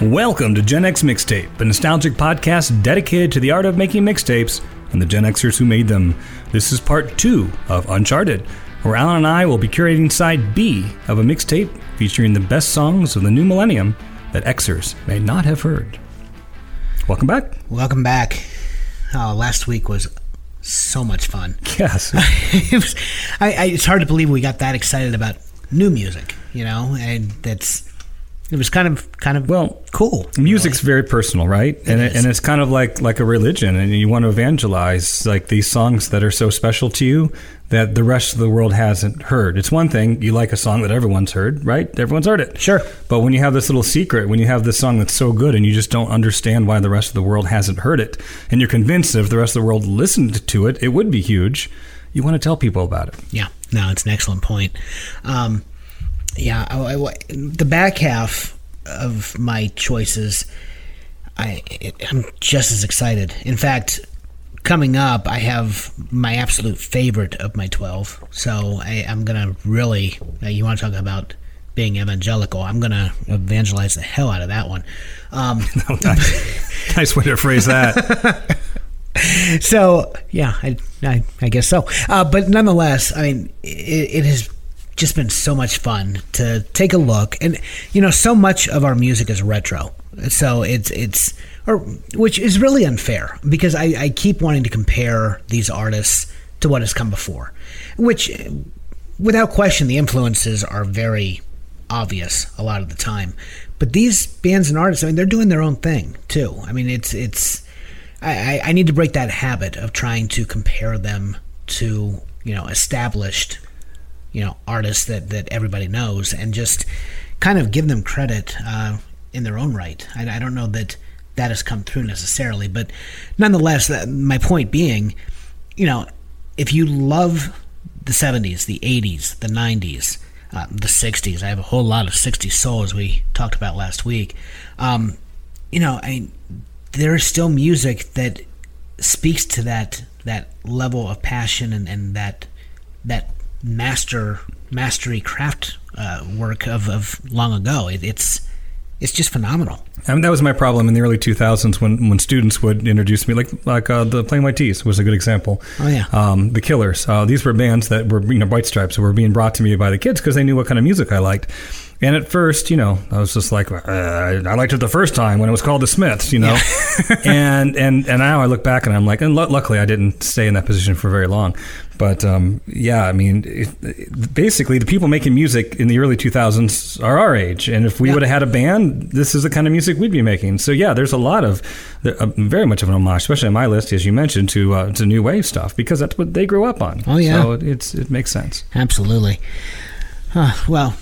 Welcome to Gen X Mixtape, a nostalgic podcast dedicated to the art of making mixtapes and the Gen Xers who made them. This is part two of Uncharted, where Alan and I will be curating side B of a mixtape featuring the best songs of the new millennium that Xers may not have heard. Welcome back. Welcome back. Oh, last week was so much fun. Yes. it was, I, I, it's hard to believe we got that excited about new music, you know, and that's it was kind of kind of Well, cool. Music's very personal, right? and it, and it's kind of like like a religion, and you want to evangelize like these songs that are so special to you that the rest of the world hasn't heard. It's one thing you like a song that everyone's heard, right? Everyone's heard it. Sure. But when you have this little secret, when you have this song that's so good and you just don't understand why the rest of the world hasn't heard it, and you're convinced that if the rest of the world listened to it, it would be huge, you want to tell people about it. Yeah, no, it's an excellent point. Um, yeah, I, I- the back half of my choices, I I'm just as excited. In fact, coming up, I have my absolute favorite of my twelve. So I, I'm gonna really. uh, You want to talk about being evangelical? I'm gonna evangelize the hell out of that one. Um, nice. nice way to phrase that. so yeah, I, I, I guess so. Uh, but nonetheless, I mean, it, it has just been so much fun to take a look, and you know, so much of our music is retro. So it's it's or which is really unfair because I, I keep wanting to compare these artists to what has come before, which without question the influences are very obvious a lot of the time. But these bands and artists, I mean, they're doing their own thing too. I mean, it's it's. I, I- need to break that habit of trying to compare them to you know established you know artists that that everybody knows and just kind of give them credit uh, in their own right. I, I don't know that that has come through necessarily, but nonetheless, that, my point being, you know, if you love the 70s, the 80s, the 90s, uh, the 60s, I have a whole lot of 60s soul as we talked about last week. Um, you know, I there is still music that speaks to that that level of passion and, and that that master mastery craft uh, work of, of long ago. It, it's it's just phenomenal. I mean, that was my problem in the early 2000s when, when students would introduce me, like like uh, the Plain White T's was a good example. Oh, yeah. Um, the Killers. Uh, these were bands that were you know White Stripes were being brought to me by the kids because they knew what kind of music I liked. And at first, you know, I was just like, uh, I liked it the first time when it was called the Smiths, you know. and and and now I look back and I'm like, and lu luckily I didn't stay in that position for very long. But um, yeah, I mean, it, basically, the people making music in the early 2000s are our age, and if we Yeah. would have had a band, this is the kind of music we'd be making. So yeah, there's a lot of, uh, very much of an homage, especially on my list, as you mentioned, to uh, to new wave stuff because that's what they grew up on. Oh, yeah. so it, it's it makes sense. Absolutely. Uh, well,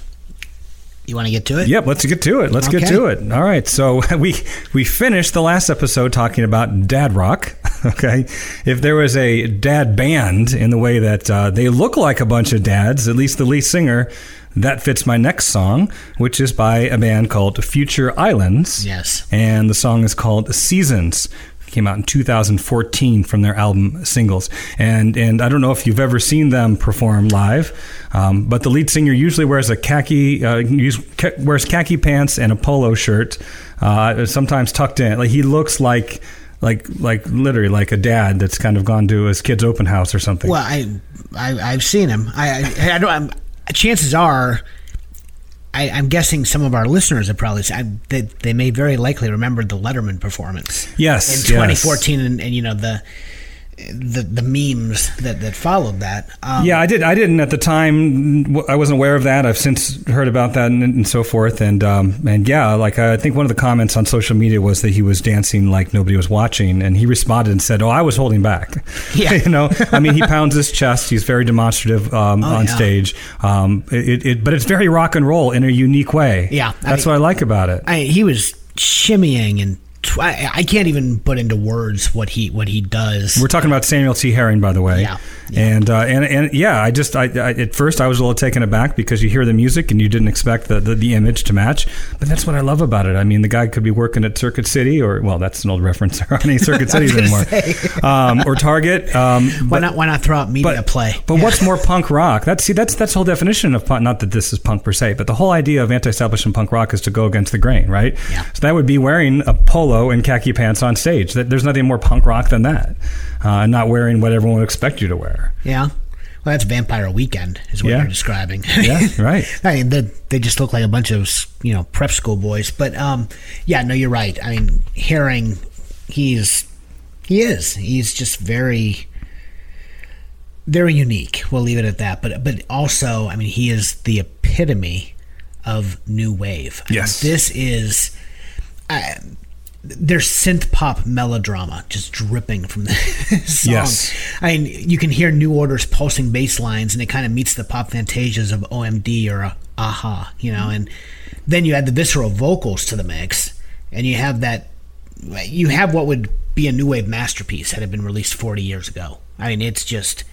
you want to get to it? Yep, let's get to it. Let's get to it. All right. So we we finished the last episode talking about dad rock. Okay, if there was a dad band in the way that uh, they look like a bunch of dads, at least the lead singer, that fits my next song, which is by a band called Future Islands. Yes. and the song is called Seasons. Came out in 2014 from their album Singles, and and I don't know if you've ever seen them perform live, um, but the lead singer usually wears a khaki uh, use, wears khaki pants and a polo shirt, uh, sometimes tucked in. Like he looks like like like literally like a dad that's kind of gone to his kid's open house or something. Well, I, I I've seen him. I I, I don't. I'm, chances are. I, I'm guessing some of our listeners have probably I, they, they may very likely remember the Letterman performance Yes, in yes. 2014 and, and you know the the the memes that, that followed that um, Yeah, I did. I didn't at the time. I wasn't aware of that. I've since heard about that and, and so forth. And um, and yeah, like I think one of the comments on social media was that he was dancing like nobody was watching, and he responded and said, "Oh, I was holding back." Yeah. you know. I mean, he pounds his chest. He's very demonstrative um, Oh, on yeah. stage. Um, it, it, but it's very rock and roll in a unique way. Yeah, I that's mean- what I like about it. I, he was shimmying and I, I can't even put into words what he what he does. We're talking about Samuel T. Herring, by the way. Yeah, yeah. And, uh, and and yeah, I just I, I at first I was a little taken aback because you hear the music and you didn't expect the, the, the image to match. But that's what I love about it. I mean, the guy could be working at Circuit City, or well, that's an old reference. There aren't any Circuit Cities anymore, um, or Target. Um, why not why not throw out media but, play? But what's more punk rock? That's see, that's that's the whole definition of punk. Not that this is punk per se, but the whole idea of anti-establishment punk rock is to go against the grain, right? Yeah. So that would be wearing a polo and khaki pants on stage. That- There's nothing more punk rock than that, uh, not wearing what everyone would expect you to wear. Yeah. Well, that's Vampire Weekend, is what Yeah. you're describing. Yeah, right. I mean, they, they just look like a bunch of you know prep school boys. But um, yeah, no, you're right. I mean, Herring, he's he is. He's just very very unique. We'll leave it at that. But but also, I mean, he is the epitome of new wave. I mean, Yes. this is. I, there's synth pop melodrama just dripping from the song. Yes. I mean, you can hear New Order's pulsing bass lines, and it kind of meets the pop fantasias of OMD or uh, a-ha, you know. And then you add the visceral vocals to the mix, and you have that. You have what would be a new wave masterpiece had it been released 40 years ago. I mean, it's just.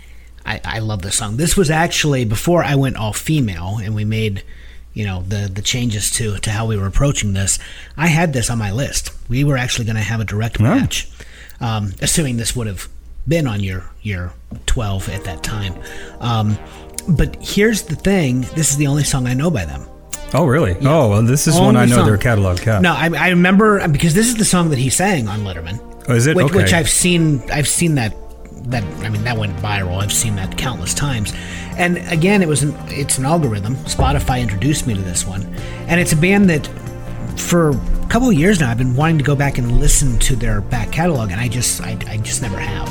I, I love this song. This was actually before I went all female, and we made you know the the changes to to how we were approaching this. I had this on my list. We were actually going to have a direct Wow. match, um, assuming this would have been on your your 12 at that time. Um, but here's the thing: this is the only song I know by them. Oh, really? Oh, well, this is one Only I know song. their catalog. Yeah. No, I, I remember because this is the song that he sang on Letterman. Oh, is it? Which, Okay. which I've seen. I've seen that. That I mean, that went viral. I've seen that countless times. And again, it was an it's an algorithm. Spotify introduced me to this one, and it's a band that for a couple of years now I've been wanting to go back and listen to their back catalog, and I just I, I just never have.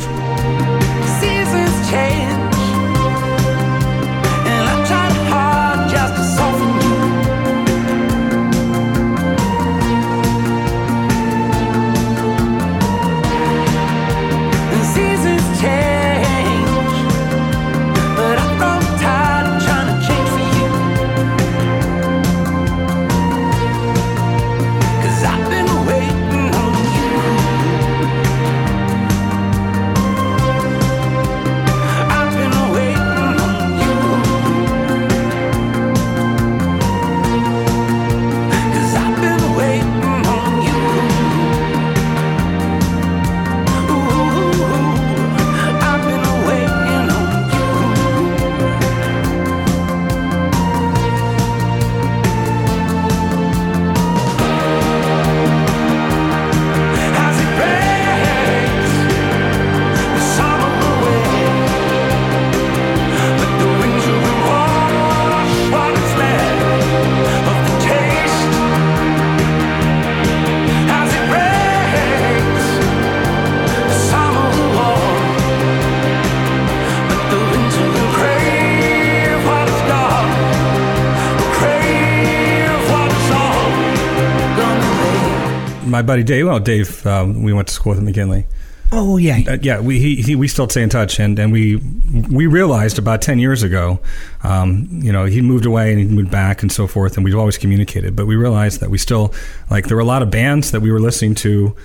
My buddy Dave. Well, Dave. Um, we went to school with at McKinley. Oh yeah, Uh, yeah, we he, he we still stay in touch, and, and we we realized about ten years ago, um, you know, he moved away and he moved back and so forth, and we've always communicated, but we realized that we still like there were a lot of bands that we were listening to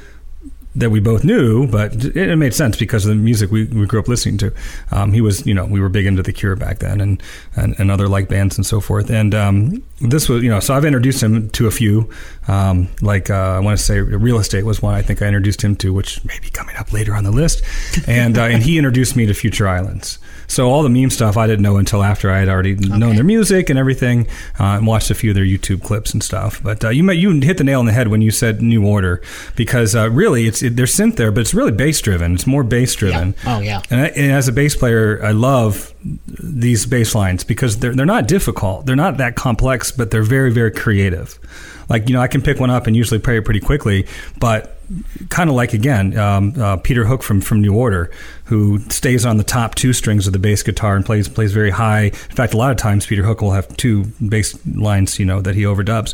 that we both knew, but it, it made sense because of the music we, we grew up listening to. Um, he was, you know, we were big into The Cure back then, and and, and other like bands and so forth, and um, this was, you know, so I've introduced him to a few, um, like uh, I want to say Real Estate was one I think I introduced him to, which may be coming up later on the list, and uh, and he introduced me to Future Islands. So all the meme stuff I didn't know until after I had already known their music and everything, uh, and watched a few of their YouTube clips and stuff. But uh, you may, you hit the nail on the head when you said New Order, because uh, really it's it, there's synth there, but it's really bass driven. It's more bass driven. Yeah. Oh, yeah. And, I, and as a bass player, I love these bass lines because they're they're not difficult. They're not that complex, but they're very very creative. Like you know, I can pick one up and usually play it pretty quickly, but kind of like again um, uh, Peter Hook from from New Order, who stays on the top two strings of the bass guitar and plays plays very high. In fact, a lot of times Peter Hook will have two bass lines, you know, that he overdubs.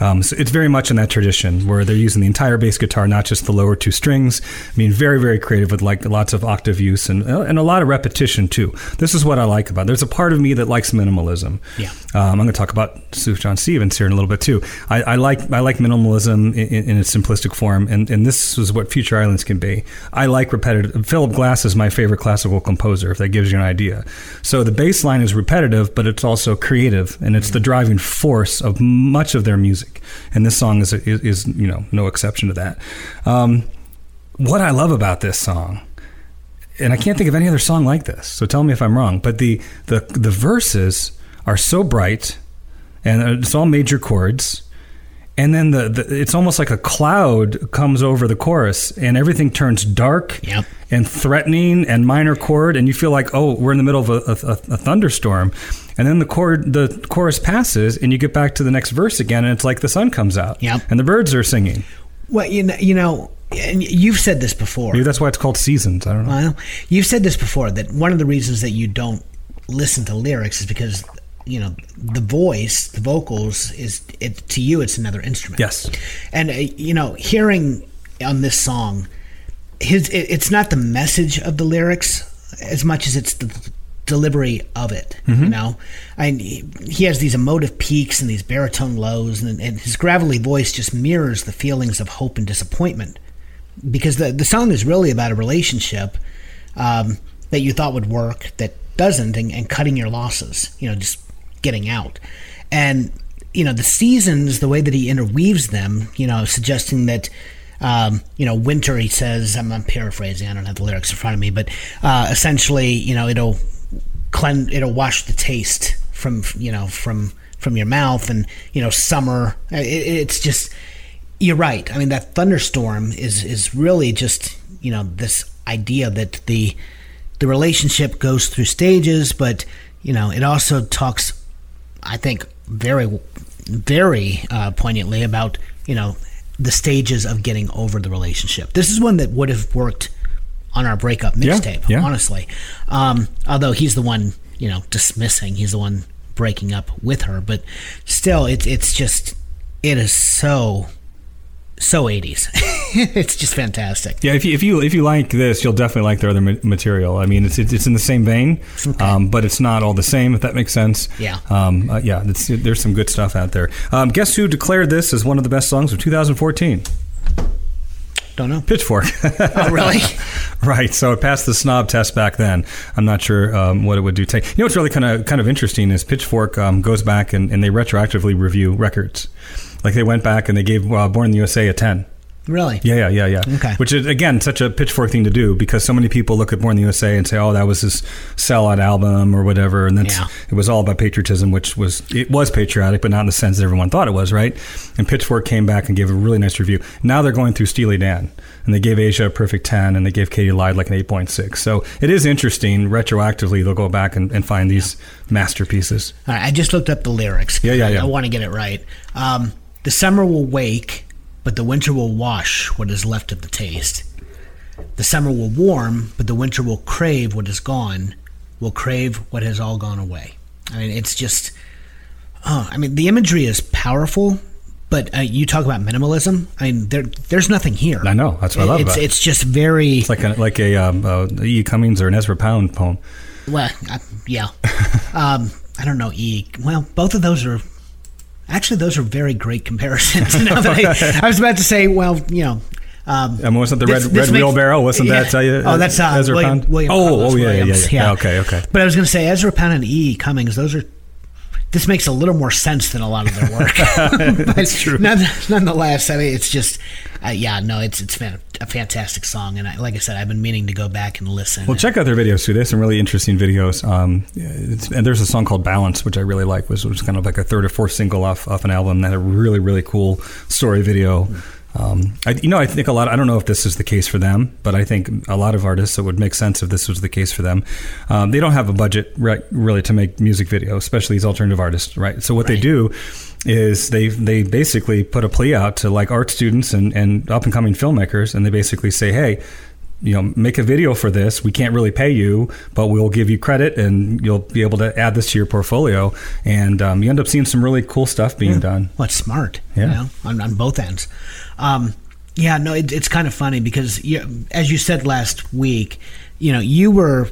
Um, so it's very much in that tradition where they're using the entire bass guitar, not just the lower two strings. I mean, very, very creative with like lots of octave use and uh, and a lot of repetition too. This is what I like about. it. There's a part of me that likes minimalism. Yeah. Um, I'm going to talk about Sufjan Stevens here in a little bit too. I, I like I like minimalism in, in, in its simplistic form, and, and this is what Future Islands can be. I like repetitive. Philip Glass is my favorite classical composer. If that gives you an idea. So the bass line is repetitive, but it's also creative, and it's the driving force of much of their music. And this song is is, is you know no exception to that. Um, what I love about this song and I can't think of any other song like this. So tell me if I'm wrong. But the the the verses are so bright, and it's all major chords. And then the, the it's almost like a cloud comes over the chorus, and everything turns dark Yep. and threatening and minor chord, and you feel like oh we're in the middle of a, a, a thunderstorm. And then the chord the chorus passes, and you get back to the next verse again, and it's like the sun comes out, Yep. and the birds are singing. Well, you know, you know, and you've said this before. Maybe that's why it's called seasons. I don't know. Well, you've said this before that one of the reasons that you don't listen to lyrics is because you know the voice, the vocals is it to you it's another instrument. Yes. and uh, you know hearing on this song, his it, it's not the message of the lyrics as much as it's the delivery of it. You know, and he, he has these emotive peaks and these baritone lows, and, and his gravelly voice just mirrors the feelings of hope and disappointment because the the song is really about a relationship um, that you thought would work that doesn't, and, and cutting your losses. You know, just getting out, and you know the seasons, the way that he interweaves them. You know, suggesting that. Um, you know, winter. He says, I'm, I'm paraphrasing. I don't have the lyrics in front of me, but uh, essentially, you know, it'll cleanse, it'll wash the taste from you know from from your mouth, and you know, summer. It, it's just you're right. I mean, that thunderstorm is is really just you know this idea that the the relationship goes through stages, but you know it also talks, I think, very very uh, poignantly about you know the stages of getting over the relationship. This is one that would have worked on our breakup Yeah, mixtape, yeah. honestly. Um, although he's the one you know dismissing, he's the one breaking up with her, but still, it's it's just it is so so 80s. it's just fantastic. Yeah, if you if you if you like this, you'll definitely like their other material. I mean, it's it's, in the same vein, um, but it's not all the same. If that makes sense. Yeah. Um, uh, yeah. It's, there's some good stuff out there. Um, guess who declared this as one of the best songs of 2014? Don't know. Pitchfork. Oh, really? right. So it passed the snob test back then. I'm not sure um, what it would do. Take. You know what's really kind of kind of interesting is Pitchfork um, goes back and, and they retroactively review records. Like they went back and they gave uh, Born in the USA a 10. Really? Yeah, yeah, yeah, yeah. Okay. Which is again such a pitchfork thing to do because so many people look at Born in the USA and say, "Oh, that was his sellout album or whatever," and that's Yeah. it was all about patriotism, which was it was patriotic, but not in the sense that everyone thought it was, right? And Pitchfork came back and gave a really nice review. Now they're going through Steely Dan, and they gave Aja a perfect ten, and they gave Katy Lied like an eight point six. So it is interesting. Retroactively, they'll go back and, and find these masterpieces. All right, I just looked up the lyrics. Yeah, yeah, yeah. I, want to get it right. Um, the summer will wake, but the winter will wash what is left of the taste. The summer will warm, but the winter will crave what is gone, will crave what has all gone away. I mean, it's just, oh, I mean, the imagery is powerful, but uh, you talk about minimalism. I mean, there, there's nothing here. I know that's what I love it's, about it. it's just very It's like a like a um, uh, E. Cummings or an Ezra Pound poem. Well, uh, yeah. um, I don't know. E. Well, both of those are actually those are very great comparisons. I, I was about to say, well, you know. Um, I mean, wasn't the this- red, this red makes- wheelbarrow? Wasn't yeah. that? Uh, oh, that's uh, Ezra William, Pound? William oh, Carlos oh, yeah, yeah, yeah, Williams. yeah. Okay, okay. But I was going to say Ezra Pound and E. Cummings. Those are. This makes a little more sense than a lot of their work. That's true. nonetheless, I mean, it's just, uh, yeah, no, it's it's fan- a fantastic song, and I, like I said, I've been meaning to go back and listen. Well, check out their videos too. They have some really interesting videos. Um, it's, and there's a song called "Balance," which I really like, which was kind of like a third or fourth single off off an album that had a really really cool story video. Um, I, you know, I think a lot. I don't know if this is the case for them, but I think a lot of artists it would make sense if this was the case for them. Um, they don't have a budget right, really to make music videos, especially these alternative artists, right? So what they do is they they basically put a plea out to like art students and, and up and coming filmmakers, and they basically say, hey you know, make a video for this. We can't really pay you, but we'll give you credit, and you'll be able to add this to your portfolio. And um, you end up seeing some really cool stuff being done. Well, it's smart, Yeah. you know, on, on both ends. Um, yeah, no, it, it's kind of funny because, you, as you said last week, you know, you were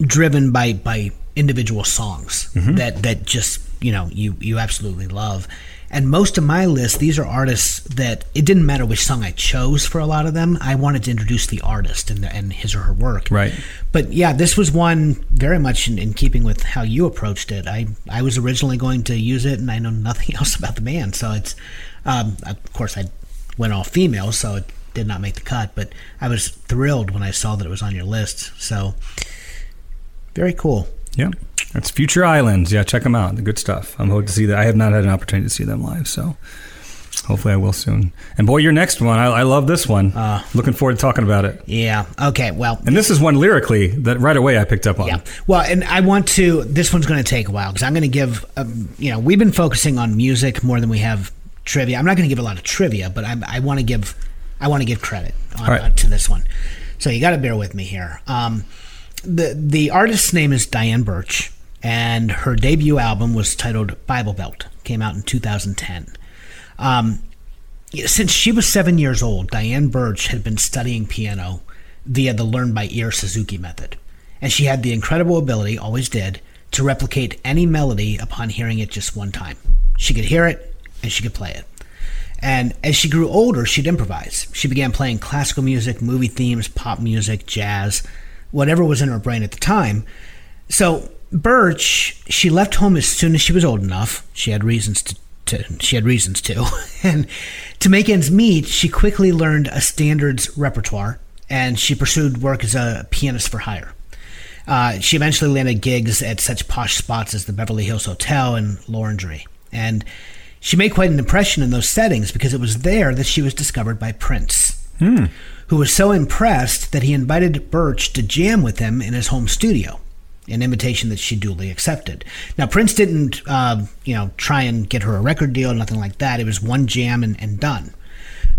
driven by by individual songs that that just you know you you absolutely love. And most of my list, these are artists that it didn't matter which song I chose for a lot of them. I wanted to introduce the artist and, and his or her work. Right. But yeah, this was one very much in, in keeping with how you approached it. I I was originally going to use it, and I know nothing else about the band, so it's um, of course I went all female, so it did not make the cut. But I was thrilled when I saw that it was on your list. So very cool. Yeah, that's Future Islands. Yeah, check them out. The good stuff. I'm hoping to see that. I have not had an opportunity to see them live, so hopefully I will soon. And boy, your next one, I, I love this one. Uh. Looking forward to talking about it. Yeah. Okay. Well. And this is one lyrically that right away I picked up on. Yeah. Well, and I want to. This one's going to take a while because I'm going to give. Um, you know, we've been focusing on music more than we have trivia. I'm not going to give a lot of trivia, but I, I want to give. I want to give credit on, right. uh, to this one. So you got to bear with me here. Um, the the artist's name is Diane Birch, and her debut album was titled Bible Belt. Came out in 2010. Um, since she was seven years old, Diane Birch had been studying piano via the learn by ear Suzuki method. And she had the incredible ability, always did, to replicate any melody upon hearing it just one time. She could hear it and she could play it. And as she grew older, she'd improvise. She began playing classical music, movie themes, pop music, jazz, whatever was in her brain at the time. So Birch, she left home as soon as she was old enough. She had reasons to, to she had reasons to, and to make ends meet, she quickly learned a standards repertoire, and she pursued work as a pianist for hire. Uh, she eventually landed gigs at such posh spots as the Beverly Hills Hotel and L'Orangerie. And she made quite an impression in those settings because it was there that she was discovered by Prince, who was so impressed that he invited Birch to jam with him in his home studio, an invitation that she duly accepted. Now, Prince didn't, uh, you know, try and get her a record deal, nothing like that. It was one jam and, and done.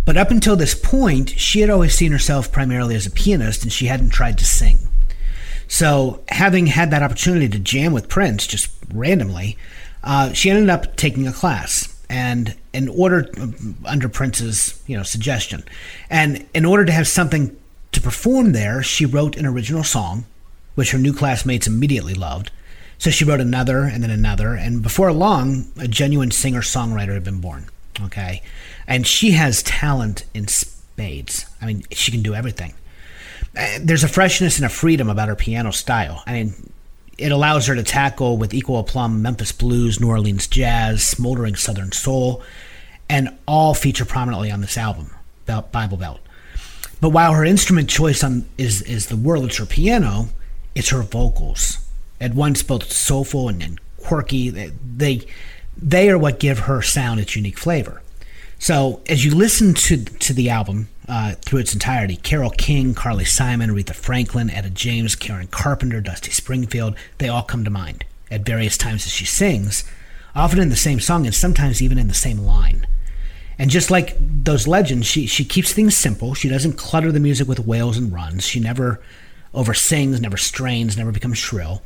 But up until this point, she had always seen herself primarily as a pianist and she hadn't tried to sing. So, having had that opportunity to jam with Prince just randomly, uh, she ended up taking a class. And in order, under Prince's you know suggestion, and in order to have something to perform there, she wrote an original song, which her new classmates immediately loved. So she wrote another and then another, and before long, a genuine singer songwriter had been born. Okay, and she has talent in spades. I mean, she can do everything uh, there's a freshness and a freedom about her piano style. I mean, it allows her to tackle with equal aplomb Memphis blues, New Orleans jazz, smoldering Southern soul, and all feature prominently on this album, Bible Belt. But while her instrument choice on is is the world, it's her piano, it's her vocals. At once both soulful and, and quirky, they, they they are what give her sound its unique flavor. So as you listen to to the album uh, through its entirety, Carole King, Carly Simon, Aretha Franklin, Etta James, Karen Carpenter, Dusty Springfield, they all come to mind at various times as she sings, often in the same song and sometimes even in the same line. And just like those legends, she she keeps things simple. She doesn't clutter the music with wails and runs. She never oversings, never strains, never becomes shrill.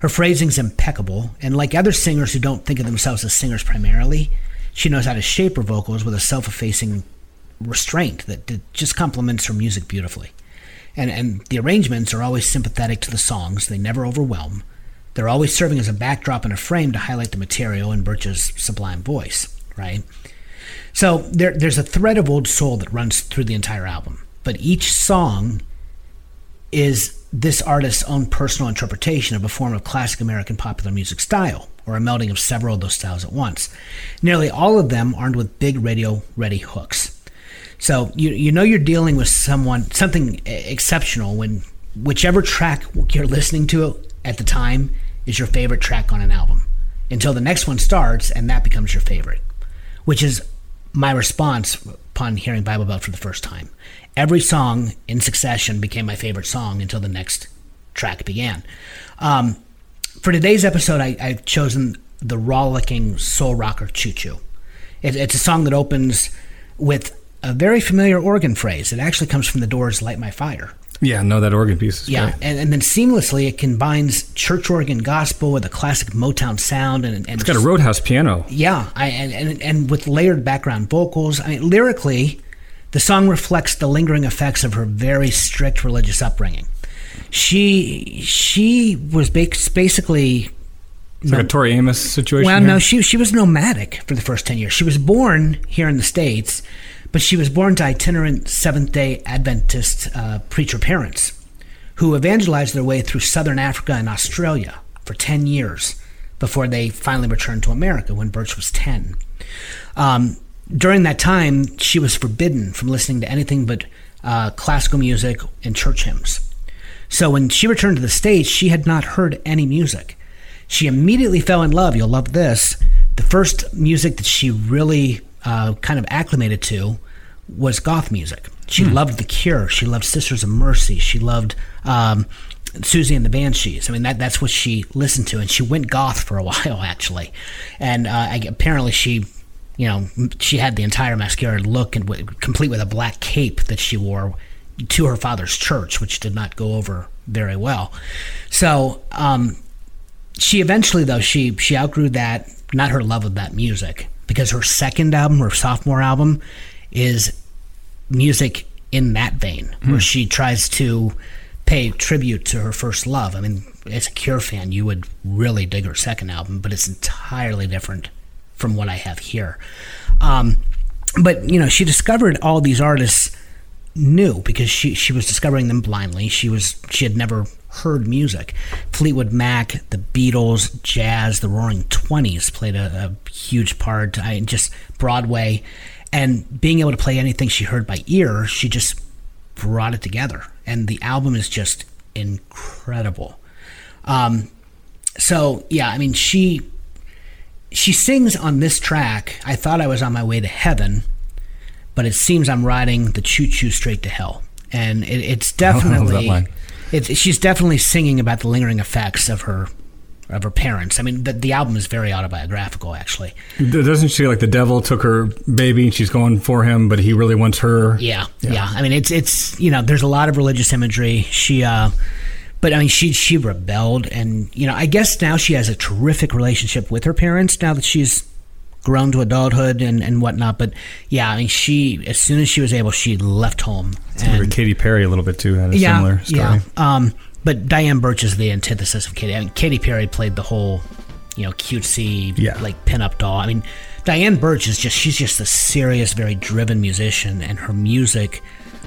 Her phrasing's impeccable, and like other singers who don't think of themselves as singers primarily, she knows how to shape her vocals with a self-effacing restraint that, that just complements her music beautifully. And and the arrangements are always sympathetic to the songs. They never overwhelm. They're always serving as a backdrop and a frame to highlight the material in Birch's sublime voice, right? So there, there's a thread of old soul that runs through the entire album, but each song is this artist's own personal interpretation of a form of classic American popular music style, or a melding of several of those styles at once. Nearly all of them armed with big radio ready hooks. So you you know you're dealing with someone something exceptional when whichever track you're listening to at the time is your favorite track on an album until the next one starts and that becomes your favorite, which is my response upon hearing Bible Belt for the first time. Every song in succession became my favorite song until the next track began. Um, for today's episode, I, I've chosen the rollicking soul rocker Choo Choo. It, it's a song that opens with a very familiar organ phrase. It actually comes from the Doors' "Light My Fire." Yeah, no, that organ piece is Yeah, and, and then seamlessly it combines church organ gospel with a classic Motown sound, and, and It's got a Roadhouse piano. yeah, I, and, and and with layered background vocals. I mean, lyrically, the song reflects the lingering effects of her very strict religious upbringing. She she was basically It's like a Tori Amos situation. well, here. no, she she was nomadic for the first ten years. She was born here in the states, but she was born to itinerant Seventh Day Adventist uh, preacher parents, who evangelized their way through Southern Africa and Australia for ten years before they finally returned to America when Birch was ten. Um, during that time, she was forbidden from listening to anything but uh, classical music and church hymns. So when she returned to the States, she had not heard any music. She immediately fell in love. You'll love this. The first music that she really uh, kind of acclimated to was goth music. She loved The Cure. She loved Sisters of Mercy. She loved um, Siouxsie and the Banshees. I mean, that that's what she listened to, and she went goth for a while actually. And uh, I, apparently, she, you know, she had the entire mascara look and w- complete with a black cape that she wore to her father's church, which did not go over very well. So um, she eventually, though, she she outgrew that, not her love of that music, because her second album, her sophomore album, is music in that vein, where she tries to pay tribute to her first love. I mean, as a Cure fan, you would really dig her second album, but it's entirely different from what I have here. Um, but you know, she discovered all these artists new because she she was discovering them blindly. She was she had never heard music. Fleetwood Mac, the Beatles, jazz, the Roaring Twenties played a, a huge part. I just Broadway, and being able to play anything she heard by ear, she just brought it together. And the album is just incredible. Um, so yeah, I mean she she sings on this track. I thought I was on my way to heaven but it seems I'm riding the choo choo straight to hell. And it, it's definitely, line. it's, she's definitely singing about the lingering effects of her, of her parents. I mean, the, the album is very autobiographical, actually. Doesn't she like the devil took her baby and she's going for him, but he really wants her? Yeah, yeah. I mean, it's it's you know, there's a lot of religious imagery. She, uh, but I mean, she she rebelled, and you know, I guess now she has a terrific relationship with her parents now that she's grown to adulthood and and whatnot. But yeah, I mean, she as soon as she was able, she left home. And- Katy Perry a little bit too had a yeah, similar story. Yeah. Um, but Diane Birch is the antithesis of Katy. I mean, Katy Perry played the whole, you know, cutesy, Yeah. like pinup doll. I mean, Diane Birch is just she's just a serious, very driven musician, and her music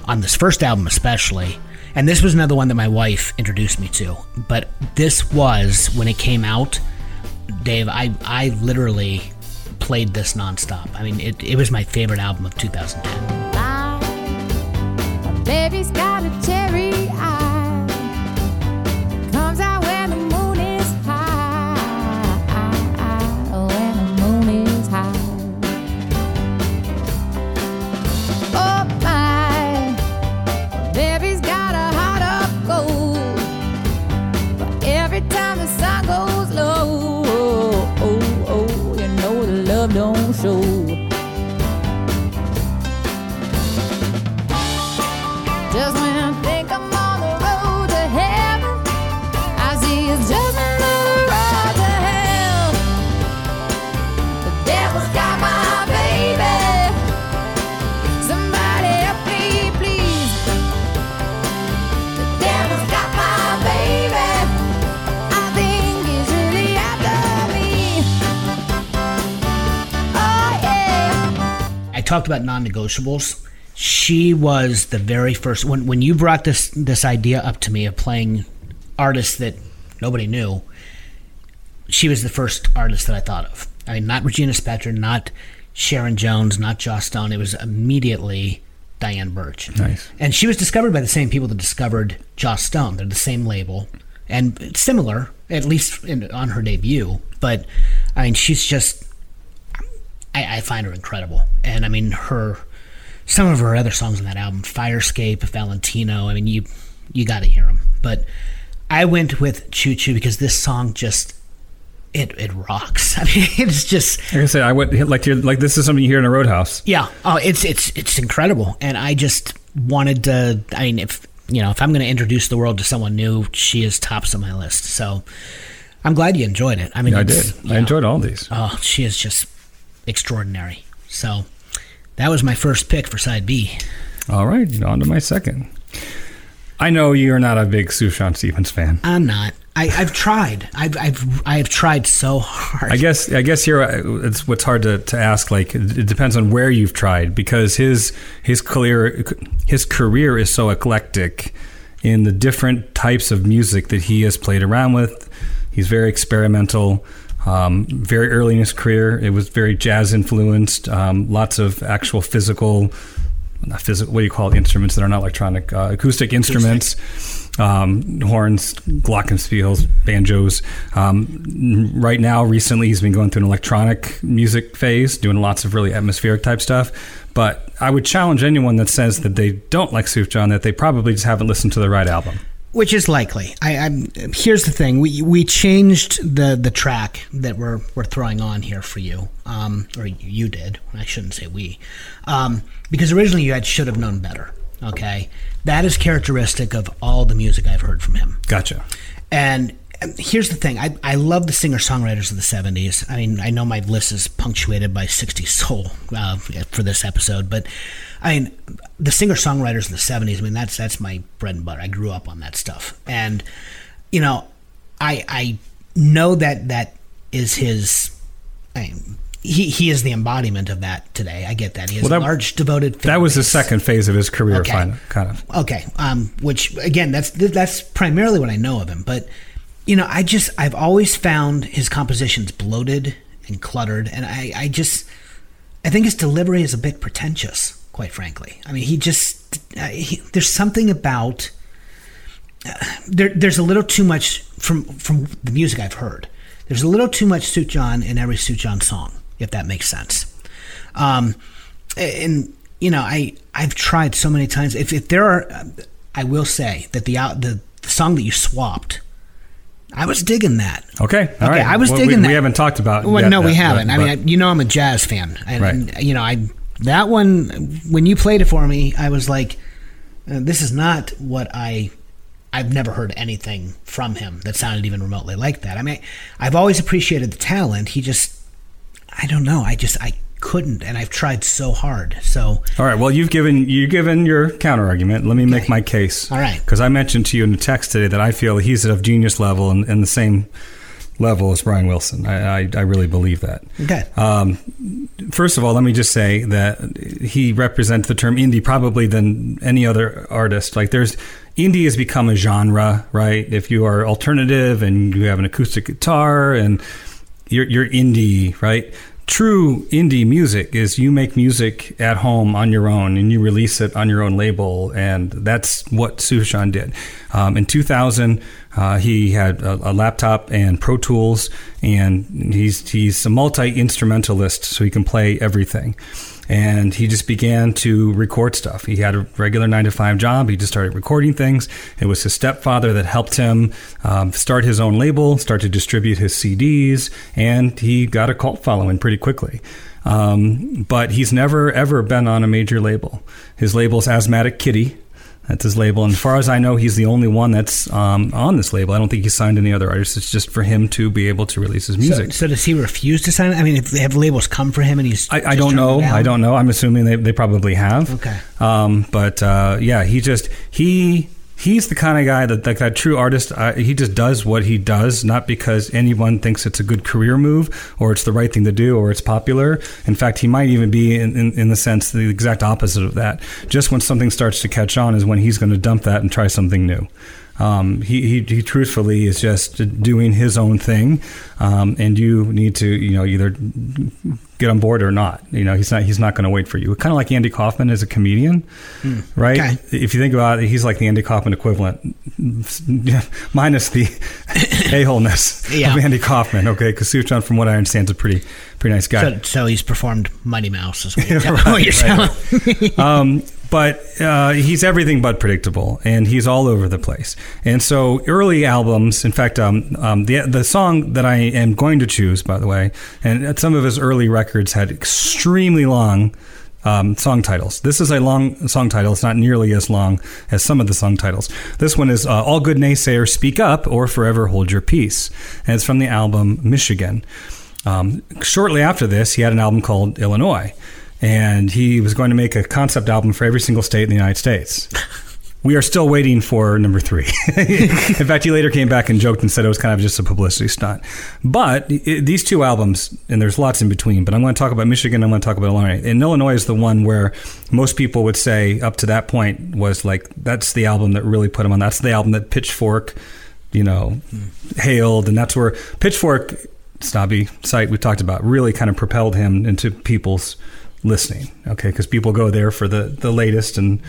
on this first album especially. And this was another one that my wife introduced me to. But this was when it came out, Dave. I I literally played this nonstop. I mean, it, it was my favorite album of 2010. My baby's got talked about non-negotiables. She was the very first when when you brought this this idea up to me of playing artists that nobody knew. She was the first artist that I thought of. I mean, not Regina Spektor, not Sharon Jones, not Joss Stone. It was immediately Diane Birch. Nice. And she was discovered by the same people that discovered Joss Stone. They're the same label and similar, at least in, on her debut. But I mean, she's just I, I find her incredible. And I mean, her some of her other songs on that album, Fire Escape, Valentino. I mean, you you got to hear them. But I went with Choo Choo because this song just it it rocks. I mean, it's just Like I said, I went like to like this is something you hear in a roadhouse. yeah. Oh, it's it's it's incredible, and I just wanted to. I mean, if you know, if I'm going to introduce the world to someone new, she is tops on my list. So I'm glad you enjoyed it. I mean, I did. you I know, enjoyed all these. Oh, she is just extraordinary. So that was my first pick for side B. All right, on to my second. I know you're not a big Sufjan Stevens fan. I'm not. I, I've tried. I've I've I've tried so hard. I guess I guess here it's what's hard to, to ask. Like it depends on where you've tried because his his career his career is so eclectic in the different types of music that he has played around with. He's very experimental. Um, very early in his career, it was very jazz influenced. Um, lots of actual physical, not physical. What do you call it? Instruments that are not electronic, uh, acoustic instruments um, horns, glockenspiels, banjos. Um, right now, recently, he's been going through an electronic music phase, doing lots of really atmospheric type stuff. But I would challenge anyone that says that they don't like Sufjan that they probably just haven't listened to the right album. Which is likely. I, I'm. Here's the thing. We we changed the the track that we're we're throwing on here for you. Um, or you did. I shouldn't say we, um, because originally you had should have known better. Okay, that is characteristic of all the music I've heard from him. Gotcha. And here's the thing I, I love the singer songwriters of the 70s. I mean, I know my list is punctuated by 60s soul uh, for this episode, but I mean, the singer songwriters of the 70s, I mean, that's that's my bread and butter. I grew up on that stuff. And, you know, I, I know that that is his. I mean, he, he is the embodiment of that today. I get that. He has Well, a that- large devoted. That was the second phase of his career, Okay. kind of. Kind of. Okay, um, which again, that's that's primarily what I know of him. But you know, I just I've always found his compositions bloated and cluttered, and I I just I think his delivery is a bit pretentious, quite frankly. I mean, he just uh, he, there's something about uh, there. There's a little too much from from the music I've heard. There's a little too much Sufjan in every Sufjan song, if that makes sense. Um, and you know, I I've tried so many times. If if there are, I will say that the out the, the song that you swapped, I was digging that. Okay. All right. I was Well, digging we, that. We haven't talked about. Well, yet no, we haven't. but- I mean, I, you know, I'm a jazz fan, and, Right. and, you know, I that one when you played it for me, I was like, uh, this is not what I. I've never heard anything from him that sounded even remotely like that. I mean, I've always appreciated the talent. He just, I don't know. I just I couldn't, and I've tried so hard. So All right. Well, you've given you've given your counter argument. Let me make my case. All right. Because I mentioned to you in the text today that I feel he's of genius level and, and the same level as Brian Wilson. I, I, I really believe that. okay, Um, first of all, let me just say that he represents the term indie probably than any other artist. Like there's indie has become a genre, right? If you are alternative and you have an acoustic guitar and you're, you're indie, right? True indie music is you make music at home on your own and you release it on your own label, and that's what Sufjan did. Um, in 2000, uh, he had a, a laptop and Pro Tools, and he's he's a multi instrumentalist, so he can play everything. And he just began to record stuff. He had a regular nine to five job. He just started recording things. It was his stepfather that helped him um, start his own label, start to distribute his CDs, and he got a cult following pretty quickly. Um, but he's never ever been on a major label. His label's Asthmatic Kitty. That's his label. And as far as I know, he's the only one that's um, on this label. I don't think he signed any other artists. It's just for him to be able to release his music. so does he refuse to sign? it? I mean, if have labels come for him and he's I, I don't know. I don't know. I'm assuming they, they probably have. Okay. Um, but uh, yeah, he just he he's the kind of guy that like that true artist. Uh, he just does what he does, not because anyone thinks it's a good career move or it's the right thing to do or it's popular. In fact, he might even be in, in, in the sense the exact opposite of that. Just when something starts to catch on is when he's going to dump that and try something new. Um, he, he, he truthfully is just doing his own thing, um, and you need to you know either get on board or not. You know he's not he's not going to wait for you. Kind of like Andy Kaufman as a comedian, right? Okay. If you think about it, he's like the Andy Kaufman equivalent, minus the a holeness Yeah. of Andy Kaufman. Okay, because Sufjan, from what I understand, is a pretty pretty nice guy. So, so he's performed Mighty Mouse, as well. Right, right, um, but uh, he's everything but predictable, and he's all over the place. And so, early albums, in fact, um, um, the the song that I am going to choose, by the way, and some of his early records had extremely long. Um, song titles. This is a long song title. It's not nearly as long as some of the song titles. This one is uh, All Good Naysayers Speak Up or Forever Hold Your Peace. And it's from the album Michigan. Um, shortly after this, he had an album called Illinois, and he was going to make a concept album for every single state in the United States. We are still waiting for number three. in fact, he later came back and joked and said it was kind of just a publicity stunt. But i these two albums, and there's lots in between, but I'm going to talk about Michigan, I'm going to talk about Illinois. And Illinois is the one where most people would say up to that point was like, that's the album that really put him on. That's the album that Pitchfork, you know, hmm. hailed. And that's where Pitchfork snobby site we talked about really kind of propelled him into people's listening okay because people go there for the the latest and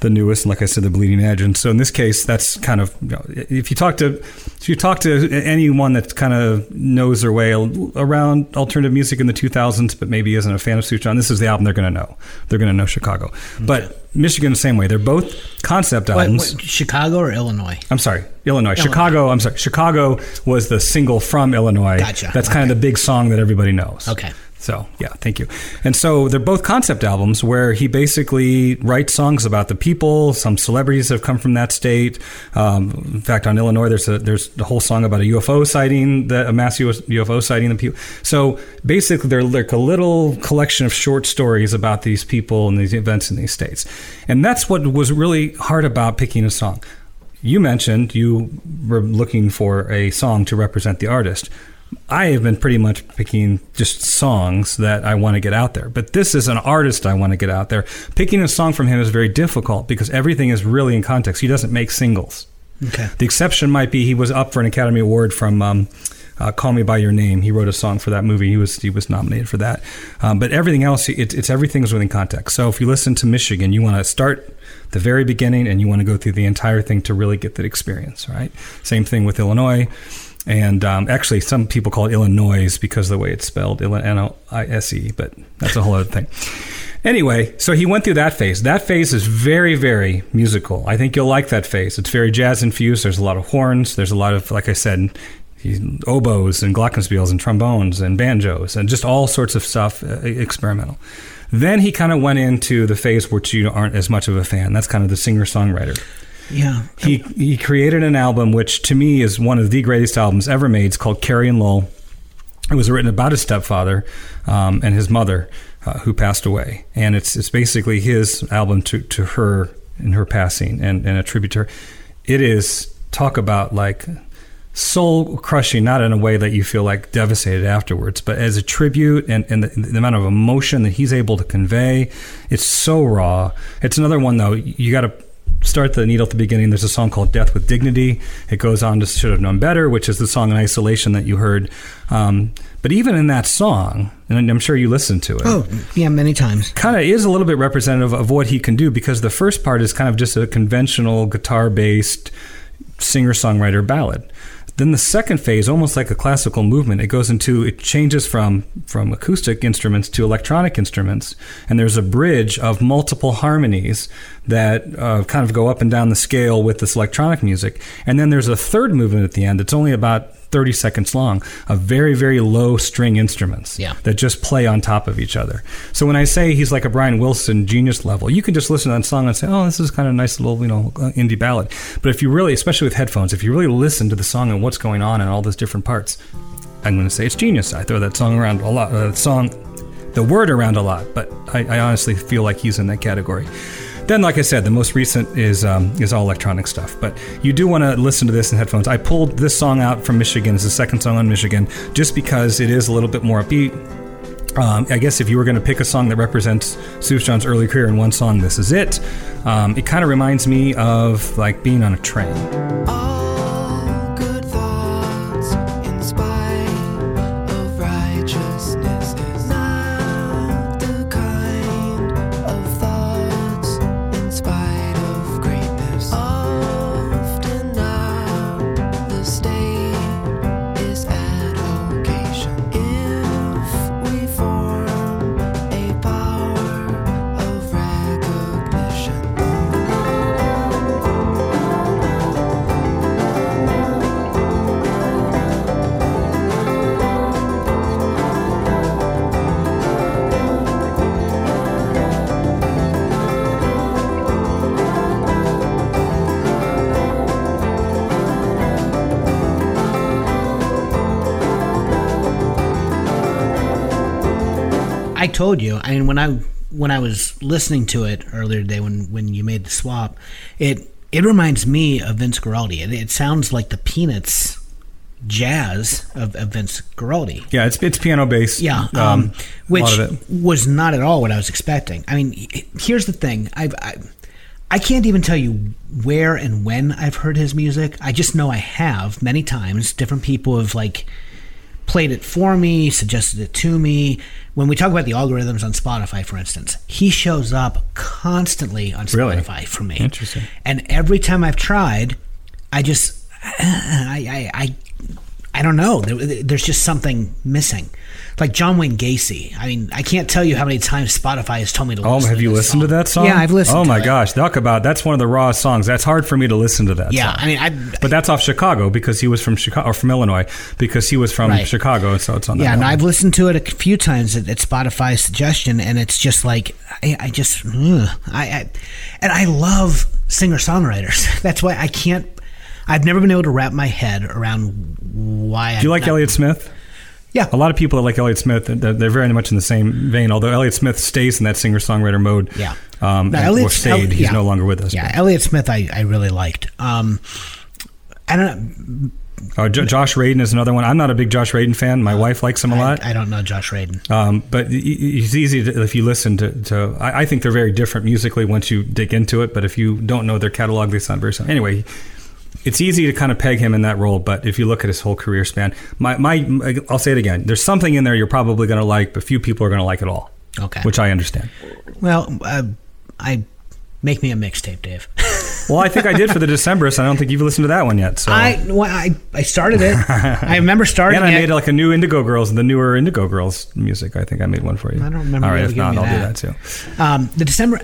the newest and like i said the bleeding edge and so in this case that's kind of you know, if you talk to if you talk to anyone that kind of knows their way around alternative music in the 2000s but maybe isn't a fan of Sufjan, this is the album they're going to know they're going to know chicago but michigan the same way they're both concept albums what, Chicago or Illinois? I'm sorry, Illinois. Chicago. I'm sorry, Chicago was the single from Illinois. Gotcha. That's kind of the big song that everybody knows. Okay. So yeah, thank you. And so they're both concept albums where he basically writes songs about the people. Some celebrities that have come from that state. Um, in fact, on Illinois, there's a there's a whole song about a UFO sighting, that a mass UFO sighting. The people. So basically, they're like a little collection of short stories about these people and these events in these states. And that's what was really hard about picking a song. You mentioned you were looking for a song to represent the artist. I have been pretty much picking just songs that I want to get out there. But this is an artist I want to get out there. Picking a song from him is very difficult because everything is really in context. He doesn't make singles. Okay. The exception might be he was up for an Academy Award from um, uh, "Call Me by Your Name." He wrote a song for that movie. He was he was nominated for that. Um, but everything else, it, it's everything is within context. So if you listen to Michigan, you want to start the very beginning and you want to go through the entire thing to really get that experience. Right. Same thing with Illinois. And um, actually, some people call it Illinois because of the way it's spelled, N O I S E, but that's a whole other thing. Anyway, so he went through that phase. That phase is very, very musical. I think you'll like that phase. It's very jazz infused. There's a lot of horns. There's a lot of, like I said, oboes and glockenspiels and trombones and banjos and just all sorts of stuff, uh, experimental. Then he kind of went into the phase which you aren't as much of a fan. That's kind of the singer songwriter. Yeah. He he created an album which to me is one of the greatest albums ever made. It's called Carrie and Lowell. It was written about his stepfather um, and his mother, uh, who passed away, and it's it's basically his album to to her in her passing and, and a tribute to her. It is talk about like soul crushing, not in a way that you feel like devastated afterwards, but as a tribute and, and the, the amount of emotion that he's able to convey. It's so raw. It's another one though. You got to start the needle at the beginning. There's a song called "Death with Dignity." It goes on to "Should Have Known Better," which is the song in isolation that you heard. Um, but even in that song, and I'm sure you listened to it Oh, yeah, many times. kind of is a little bit representative of what he can do because the first part is kind of just a conventional guitar based singer songwriter ballad. Then the second phase, almost like a classical movement, it goes into it changes from from acoustic instruments to electronic instruments, and there's a bridge of multiple harmonies that uh, kind of go up and down the scale with this electronic music. And then there's a third movement at the end. It's only about 30 seconds long of very very low string instruments Yeah. that just play on top of each other. So when I say he's like a Brian Wilson genius level, you can just listen to that song and say, "Oh, this is kind of a nice little, you know, uh, indie ballad." But if you really, especially with headphones, if you really listen to the song and what's going on and all those different parts, I'm going to say it's genius. I throw that song around a lot, uh, song, the word around a lot, but I, I honestly feel like he's in that category. Then, like I said, the most recent is um, is all electronic stuff. But you do want to listen to this in headphones. I pulled this song out from Michigan It's the second song on Michigan, just because it is a little bit more upbeat. Um, I guess if you were going to pick a song that represents Sufjan's early career in one song, this is it. Um, it kind of reminds me of like being on a train. All told you. I mean, when I when I was listening to it earlier today, when when you made the swap, it it reminds me of Vince Guaraldi. It, it sounds like the Peanuts jazz of, of Vince Guaraldi. Yeah, it's it's piano based. Yeah, um, a which lot of it. was not at all what I was expecting. I mean, here's the thing: I've, I, I can't even tell you where and when I've heard his music. I just know I have many times. Different people have like played it for me, suggested it to me. When we talk about the algorithms on Spotify, for instance, he shows up constantly on Really? Spotify for me. Interesting. And every time I've tried, I just, I, I, I, I don't know. There, there's just something missing. Like John Wayne Gacy. I mean, I can't tell you how many times Spotify has told me to. Oh, listen have to you listened to that song? Yeah, I've listened. Oh my it. gosh, talk about that's one of the rawest songs. That's hard for me to listen to that. Yeah, song. I mean, I. But that's off Chicago because he was from Chicago or from Illinois because he was from Right. Chicago, so it's on. That Yeah, and. I've listened to it a few times at, at Spotify's suggestion, and it's just like I, I just ugh, I, I and I love singer songwriters. That's why I can't. I've never been able to wrap my head around why. Do you like Elliott Smith? Yeah, A lot of people that like Elliott Smith, they're very much in the same vein. Although Elliott Smith stays in that singer songwriter mode. Yeah. Um, No, and- or stayed. El- He's yeah. no longer with us. Yeah, Elliott Smith, I, I really liked. Um, I don't. but- Uh, J- Josh Radin is another one. I'm not a big Josh Radin fan. My wife likes him a lot. I, I don't know Josh Radin. Um, but it's easy to, if you listen to. to I, I think they're very different musically once you dig into it. But if you don't know their catalog, they sound very similar. Anyway, it's easy to kind of peg him in that role. But if you look at his whole career span, my, my I'll say it again. There's something in there you're probably going to like, but few people are going to like it all. Okay. Which I understand. Well, uh, I make me a mixtape, Dave. Well, I think I did for the Decemberists. I don't think you've listened to that one yet. So. I, well, I I started it. I remember starting and I it. made like a new Indigo Girls, the newer Indigo Girls music. I think I made one for you. I don't remember All right, if not, I'll me do that that. too. Um, the December,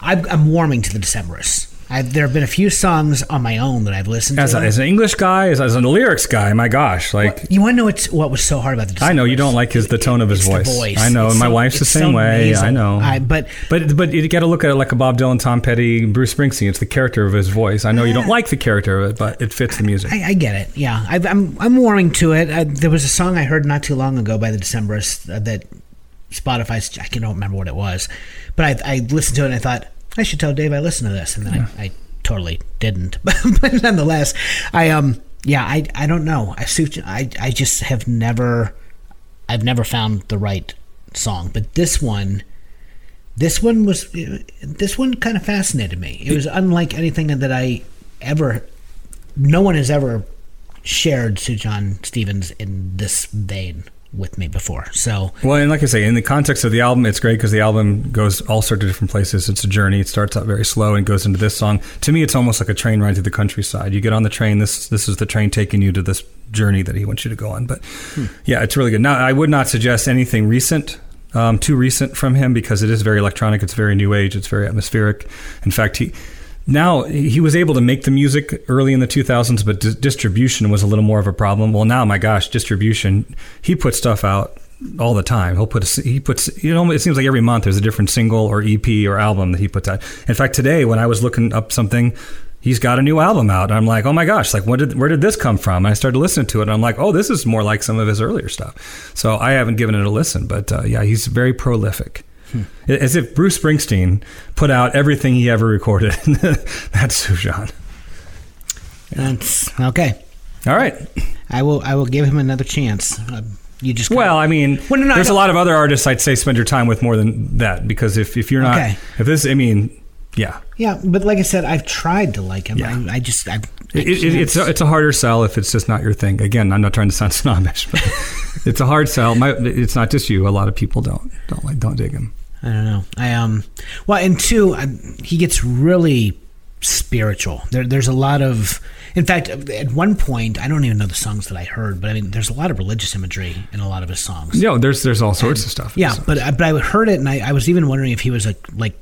I'm, I'm warming to the Decemberists. I, there have been a few songs on my own that I've listened As, to. a, as an English guy, as, as a lyrics guy, my gosh, like you want to know what's, what was so hard about the? I know you don't like his the tone of his voice. Voice. I know, It's and my so- wife's the same so way. nasal. I know. I, but but but you got to look at it like a Bob Dylan, Tom Petty, Bruce Springsteen. It's the character of his voice. I know you don't like the character of it, but it fits the music. I, I get it. Yeah, I, I'm I'm warming to it. I, there was a song I heard not too long ago by the Decemberists uh, that Spotify's. I don't remember what it was, but I, I listened to it and I thought I should tell Dave I listened to this, and then I, I totally didn't. but nonetheless, I um yeah I I don't know. I I I just have never I've never found the right song, but this one. This one was this one kind of fascinated me. It was unlike anything that I ever no one has ever shared Sufjan Stevens in this vein with me before. So Well, and like I say, in the context of the album, it's great because the album goes all sorts of different places. It's a journey. It starts out very slow and goes into this song. To me, it's almost like a train ride through the countryside. You get on the train. This this is the train taking you to this journey that he wants you to go on. But yeah, it's really good. Now, I would not suggest anything recent. Um, too recent from him because it is very electronic. It's very new age. It's very atmospheric. In fact, he now he was able to make the music early in the 2000s, but di- distribution was a little more of a problem. Well, now, my gosh, distribution. He puts stuff out all the time. He'll put a, he puts you know it seems like every month there's a different single or EP or album that he puts out. In fact, today when I was looking up something, he's got a new album out, and I'm like, oh my gosh, like did where did this come from? And I started listening to it, and I'm like, oh, this is more like some of his earlier stuff. So I haven't given it a listen, but uh, yeah, he's very prolific. As if Bruce Springsteen put out everything he ever recorded. That's Sufjan. that's okay. All right. I will I will give him another chance. Uh, you just Well, I mean, Well, no, no, there's I a lot of other artists I'd say spend your time with more than that because if, if you're not, Okay. if this, I mean, yeah, yeah, but like I said, I've tried to like him. Yeah. I, I just I, I it, it, it's a, it's a harder sell if it's just not your thing. Again, I'm not trying to sound snobbish, but it's a hard sell. My, it's not just you. A lot of people don't don't like don't dig him. I don't know. I um, well, and two, I, he gets really spiritual. There, there's a lot of, in fact, at one point, I don't even know the songs that I heard, but I mean, there's a lot of religious imagery in a lot of his songs. No, there's there's all sorts of stuff. Yeah, but I- but I heard it, and I, I was even wondering if he was a like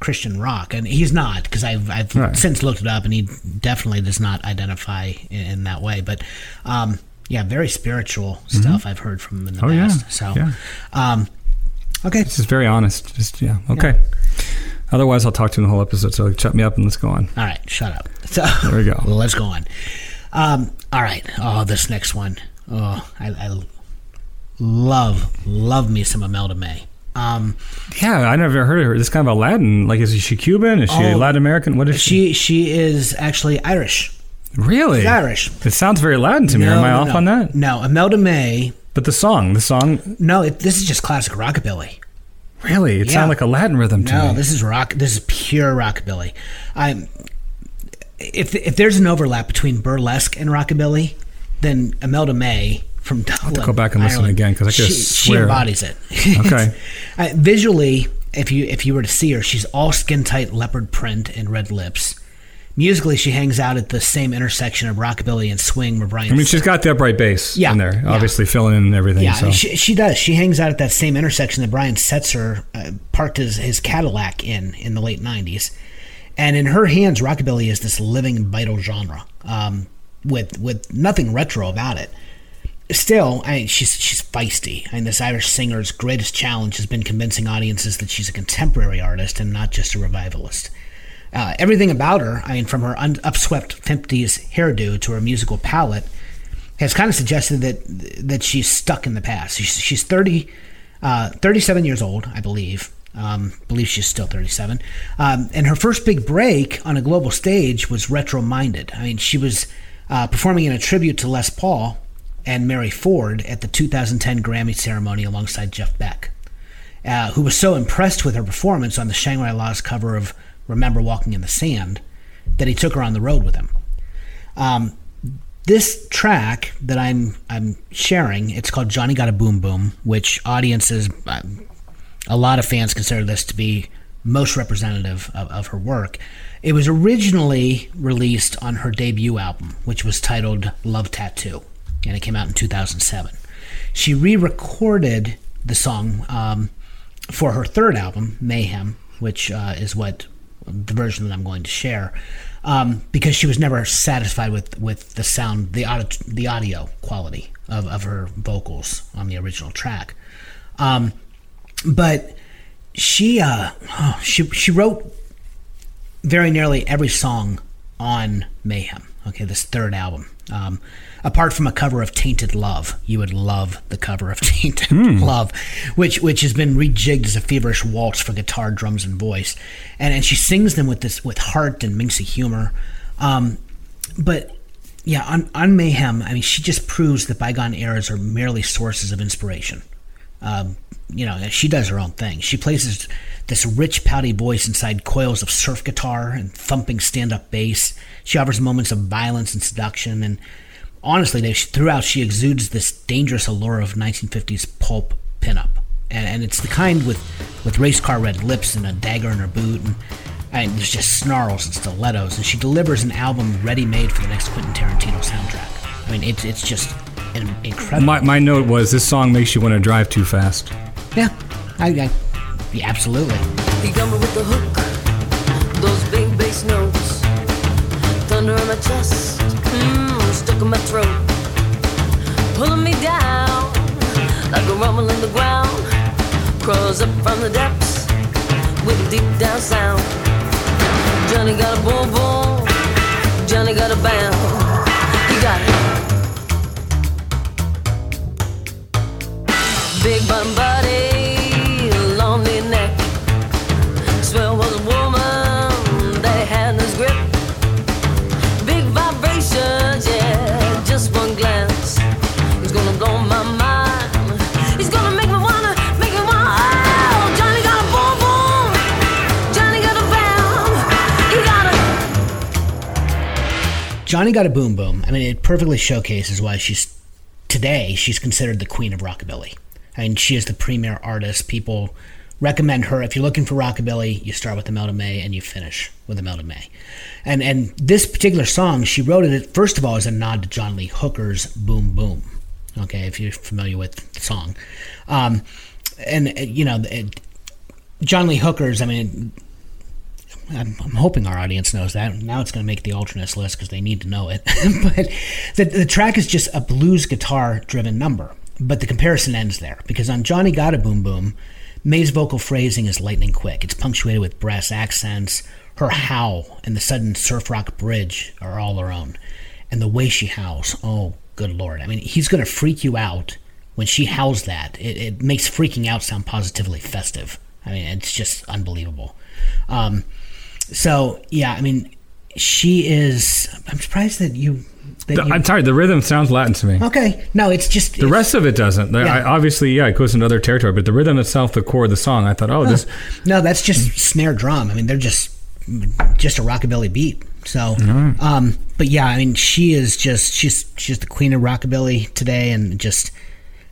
Christian rock, and he's not because I've I've Right. since looked it up, and he definitely does not identify in, in that way. But um, yeah, very spiritual stuff I've heard from him in the Oh, yeah. past. So, Yeah. um, okay, It's just very honest. Just yeah, okay. Otherwise, I'll talk to him the whole episode. So shut me up and let's go on. all right, shut up. So There we go. Well, let's go on. Um, all right. Oh, this next one. Oh, I, I love, love me some Imelda May. Um, Yeah, I never heard of her. This kind of a Latin. Like, is she Cuban? Is she Oh, Latin American? What is she? she she is actually Irish. Really? She's Irish. It sounds very Latin to me. Am I No, off no. on that? No, Imelda May. But the song, the song, No, it, this is just classic rockabilly. really, it Yeah. sounded like a Latin rhythm to No, me. this is rock. This is pure rockabilly. I'm. If if there's an overlap between burlesque and rockabilly, then Imelda May from Dublin, go back and listen Ireland, again 'cause I could she, she swear. embodies it. Okay. Uh, visually, if you if you were to see her, she's all skin tight leopard print and red lips. Musically, she hangs out at the same intersection of rockabilly and swing where Brian. I mean, she's got the upright bass Yeah, in there, yeah. obviously filling in and everything. Yeah, so. she, she does. She hangs out at that same intersection that Brian Setzer uh, parked his, his Cadillac in in the late '90s, and in her hands, rockabilly is this living, vital genre um, with with nothing retro about it. Still, I mean, she's she's feisty. I mean, this Irish singer's greatest challenge has been convincing audiences that she's a contemporary artist and not just a revivalist. Uh, everything about her, I mean, from her un- upswept 50s hairdo to her musical palette, has kind of suggested that that she's stuck in the past. She's, she's 30, uh, 37 years old, I believe. Um, believe she's still 37. Um, and her first big break on a global stage was Retro Minded. I mean, she was uh, performing in a tribute to Les Paul and Mary Ford at the 2010 Grammy ceremony alongside Jeff Beck, uh, who was so impressed with her performance on the Shangri-Las cover of Remember Walking in the Sand that he took her on the road with him. Um, this track that I'm I'm sharing, it's called Johnny Got a Boom Boom, which audiences, uh, a lot of fans consider this to be most representative of, of her work. It was originally released on her debut album, which was titled Love Tattoo, and it came out in 2007. She re-recorded the song um, for her third album, Mayhem, which uh, is what version that I'm going to share, um, because she was never satisfied with, with the sound, the audio, the audio quality of, of her vocals on the original track. Um, but she uh, oh, she she wrote very nearly every song on Mayhem. Okay, this third album. Um, apart from a cover of Tainted Love, you would love the cover of Tainted Love, which which has been rejigged as a feverish waltz for guitar, drums, and voice, and and she sings them with this with heart and minxy humor. Um, but yeah, on on Mayhem, I mean, she just proves that bygone eras are merely sources of inspiration. Um, you know, she does her own thing. She places this rich, pouty voice inside coils of surf guitar and thumping stand-up bass. She offers moments of violence and seduction, and honestly, they, throughout she exudes this dangerous allure of 1950s pulp pinup. And, and it's the kind with with race car red lips and a dagger in her boot, and, and there's just snarls and stilettos. And she delivers an album ready-made for the next Quentin Tarantino soundtrack. I mean, it's it's just an incredible. my, my note was this song makes you want to drive too fast. Yeah, I, I yeah, absolutely. He with the hook, those big bass notes, thunder my chest, mm, stuck in my throat, pulling me down like a rumble in the ground, crawls up from the depths with a deep down sound. Johnny got a boom boom, Johnny got a he got it. Big bottom body, Johnny got a boom boom. I mean, it perfectly showcases why she's today she's considered the queen of rockabilly. I mean, she is the premier artist. People recommend her. If you're looking for rockabilly, you start with Imelda May and you finish with Imelda May. And and this particular song, she wrote it first of all as a nod to John Lee Hooker's Boom Boom. Okay, if you're familiar with the song, um, and you know. It, John Lee Hooker's, I mean, I'm, I'm hoping our audience knows that. Now it's going to make the alternates list because they need to know it. but the, the track is just a blues guitar driven number. But the comparison ends there because on Johnny Got a Boom Boom, May's vocal phrasing is lightning quick. It's punctuated with brass accents. Her howl and the sudden surf rock bridge are all her own. And the way she howls, oh, good lord. I mean, he's going to freak you out when she howls that, it, it makes freaking out sound positively festive. I mean, it's just unbelievable. Um, so yeah, I mean, she is. I'm surprised that you. That you I'm sorry, the rhythm sounds Latin to me. okay, no, it's just The rest of it doesn't. The- I, obviously, yeah, it goes into other territory, but the rhythm itself, the core of the song, I thought, oh, this. No, that's just snare drum. I mean, they're just just a rockabilly beat. So, um, but yeah, I mean, she is just she's she's the queen of rockabilly today, and just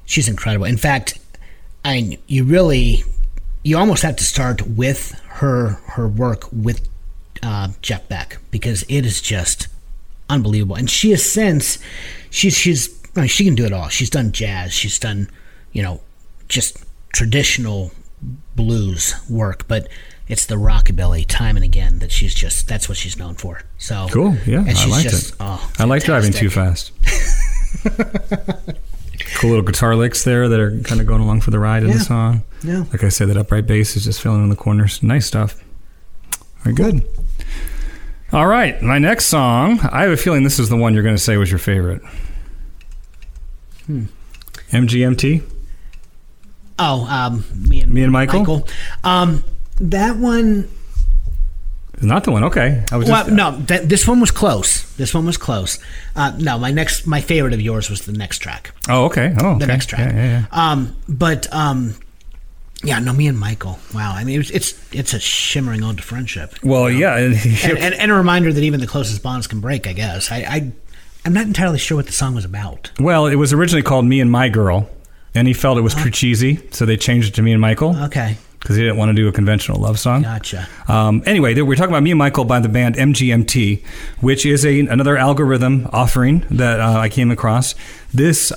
she's incredible. In fact, I mean, you really you almost have to start with her her work with uh, Jeff Beck because it is just unbelievable. And she has since she's she's I mean, she can do it all. She's done jazz. She's done you know just traditional blues work, but it's the rockabilly time and again that she's just that's what she's known for. So Cool, yeah, I liked just it. oh, I like driving too fast. cool little guitar licks there that are kind of going along for the ride in Yeah. the song. Yeah. Like I said, that upright bass is just filling in the corners. Nice stuff. Very good. All right, my next song. I have a feeling this is the one you're going to say was your favorite. Hmm. MGMT. Oh, um, me and Me and Michael? Um, that one. Not the one. Okay, I was Well, just no, that, this one was close. This one was close. Uh, no, my next, my favorite of yours was the next track. Oh, okay. Oh, The next track. Yeah, yeah, yeah. Um, but um, yeah, no, me and Michael. Wow, I mean, it's it's, it's a shimmering old to friendship. Well, yeah. and- and, and, and a reminder that even the closest bonds can break. I guess I, I I'm not entirely sure what the song was about. well, it was originally called "Me and My Girl," and he felt it was uh-huh. too cheesy, so they changed it to "Me and Michael" Okay, because he didn't want to do a conventional love song. gotcha. Um, anyway, we're talking about Me and Michael by the band MGMT, which is a another algorithm offering that uh, I came across. This,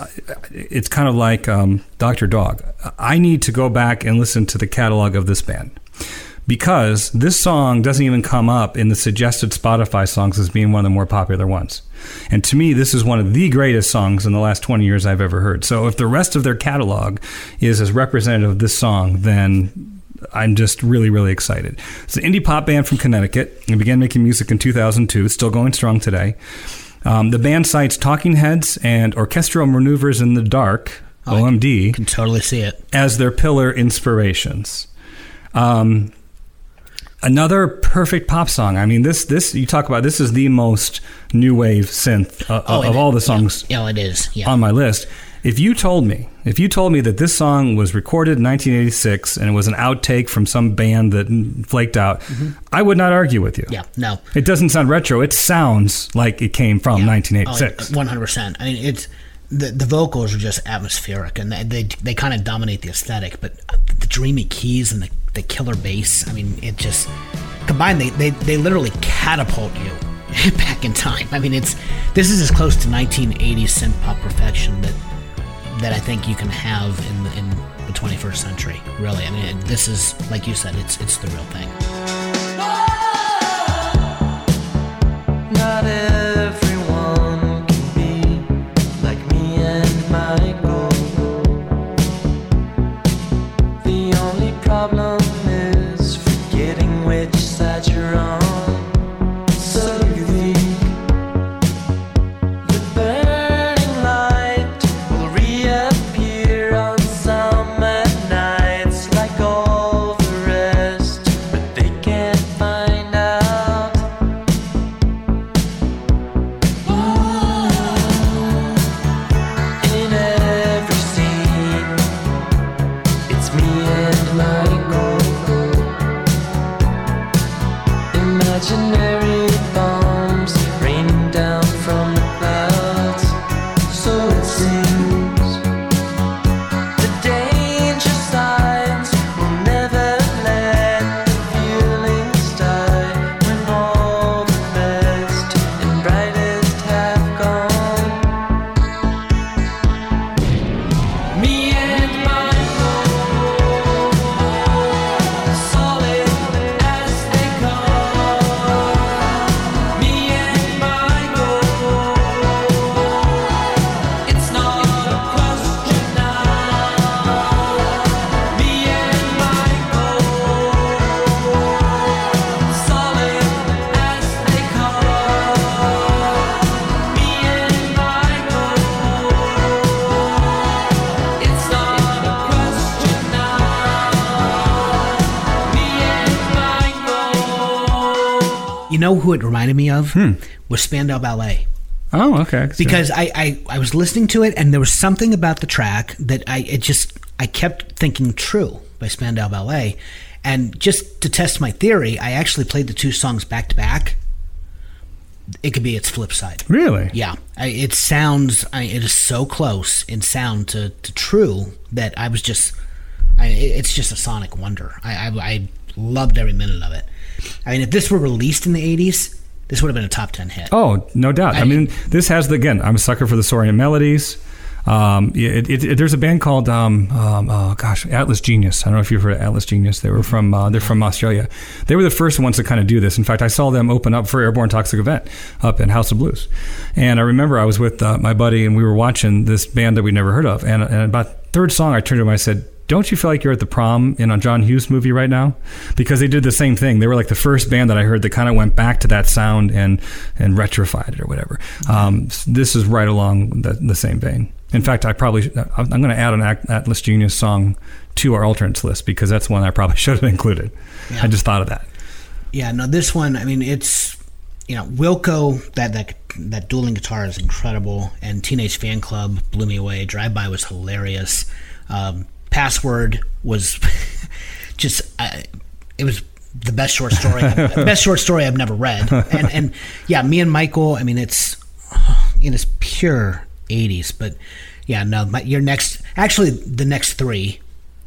it's kind of like um, Doctor Dog. I need to go back and listen to the catalog of this band because this song doesn't even come up in the suggested Spotify songs as being one of the more popular ones. And to me, this is one of the greatest songs in the last 20 years I've ever heard. So if the rest of their catalog is as representative of this song, then I'm just really, really excited. It's an indie pop band from Connecticut. They began making music in 2002, It's still going strong today. Um, the band cites Talking Heads and Orchestral Maneuvers in the Dark, OMD, Can totally see it. as their pillar inspirations. Um, another perfect pop song. I mean, this this you talk about. This is the most new wave synth uh, Oh, of all the songs Yeah, it is. Yeah. on my list. If you told me, if you told me that this song was recorded in 1986 and it was an outtake from some band that flaked out, I would not argue with you. Mm-hmm. yeah. No. It doesn't sound retro. It sounds like it came from 1986. Oh, One hundred percent. I mean, it's the the vocals are just atmospheric, and they they, they kind of dominate the aesthetic. But the dreamy keys and the, the killer bass. I mean, it just combined. They they, they literally catapult you back in time. I mean, it's this is as close to 1980s synth pop perfection that that I think you can have in the, in the 21st century. Really, I mean, this is like you said, it's it's the real thing. Reminded me of? Hmm. Was Spandau Ballet. Oh, okay. because I, I I was listening to it and there was something about the track that I it just I kept thinking "True" by Spandau Ballet, and just to test my theory, I actually played the two songs back to back. It could be its flip side. really, Yeah, I, it sounds. I, it is so close in sound to, to "True" that I was just. I, it's just a sonic wonder. I, I I loved every minute of it. I mean, if this were released in the '80s, this would have been a top ten hit. Oh, no doubt. I, I- mean, this has the again. I'm a sucker for the Saurian melodies. Um, it, it, it- there's a band called um, um, oh gosh, Atlas Genius. I don't know if you've heard of Atlas Genius. They were from uh, they're from Australia. They were the first ones to kind of do this. In fact, I saw them open up for Airborne Toxic Event up in House of Blues. And I remember I was with uh, my buddy and we were watching this band that we'd never heard of. And, and about third song, I turned to him. And I said. Don't you feel like you're at the prom in a John Hughes movie right now? Because they did the same thing. They were like the first band that I heard that kind of went back to that sound and and retrified it or whatever. Um, this is right along the, the same vein. In fact, I probably should- I'm going to add an At- Atlas Genius song to our alternates list because that's one I probably should have included. Yeah. I just thought of that. Yeah, no, this one. I mean, it's you know, Wilco. That that that dueling guitar is incredible, and Teenage Fanclub blew me away. Drive By was hilarious. Um, Password was just. Uh, it was the best short story. the best short story I've never read. And and yeah, me and Michael. I mean, it's in it is pure '80s. But yeah, no, my, your next. Actually, the next three.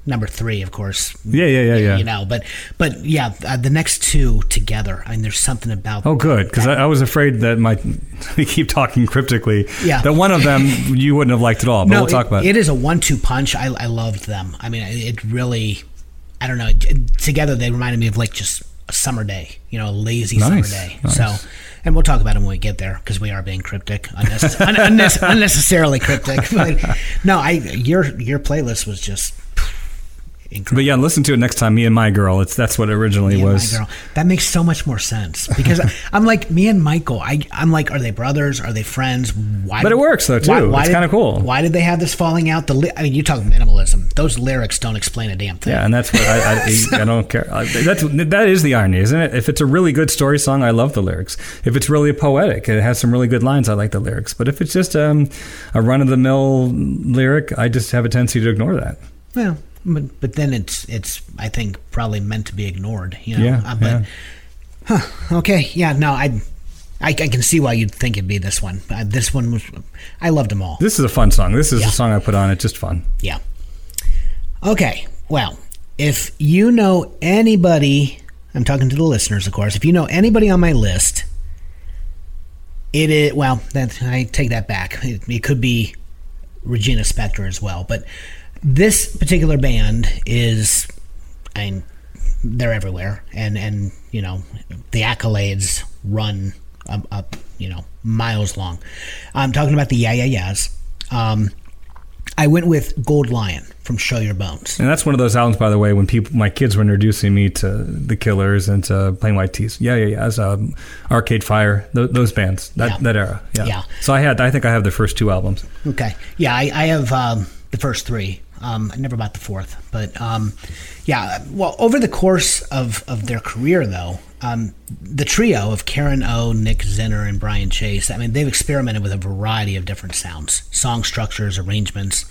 Number three, of course, Yeah, yeah, yeah, yeah. you know but but yeah uh, the next two together i mean there's something about Oh, good, because I, I was afraid that my we keep talking cryptically. Yeah. that one of them you wouldn't have liked at all. But no we'll talk about it- about it is a one-two punch i, I loved them i mean it really i don't know together they reminded me of like just a summer day you know a lazy summer day nice. so and we'll talk about them when we get there because we are being cryptic unnecess- un- unnecessarily cryptic but no i your your playlist was just incredible But yeah, listen to it next time. Me and my girl. It's that's what it originally Me was. That makes so much more sense because I'm like me and Michael. I I'm like, are they brothers? Are they friends? Why? But it works, though, too. It's kinda cool. Why did they have this falling out? The li- I mean, you talk minimalism. Those lyrics don't explain a damn thing. Yeah, and that's what I, I, I don't care. That's that is the irony, isn't it? If it's a really good story song, I love the lyrics. If it's really poetic, it has some really good lines. I like the lyrics. But if it's just um, a run of the mill lyric, I just have a tendency to ignore that. Well, but, but then it's it's I think probably meant to be ignored. You know. Yeah, Uh, but huh, okay, yeah. No, I, I I can see why you'd think it'd be this one. Uh, this one was. I loved them all. This is a fun song. This is Yeah. a song I put on. It's just fun. Yeah. Okay. Well, if you know anybody, I'm talking to the listeners, of course. If you know anybody on my list, it is well. That I take that back. It, it could be Regina Spektor as well, but this particular band is, I mean, they're everywhere, and and you know the accolades run up, up you know miles long. I'm talking about the Yeah Yeah Yeahs. Um, I went with Gold Lion from Show Your Bones. And that's one of those albums, by the way, when people, my kids were introducing me to the Killers and to Plain White T's. Yeah, yeah, yeah. As um, Arcade Fire, th- those bands, that, Yeah. that era. Yeah. Yeah. So I had, I think I have the first two albums. Okay. Yeah, I, I have um, the first three. Um, I never bought the fourth, but um, yeah. Well, over the course of, of their career, though, um, the trio of Karen O, Nick Zinner, and Brian Chase. I mean, they've experimented with a variety of different sounds, song structures, arrangements.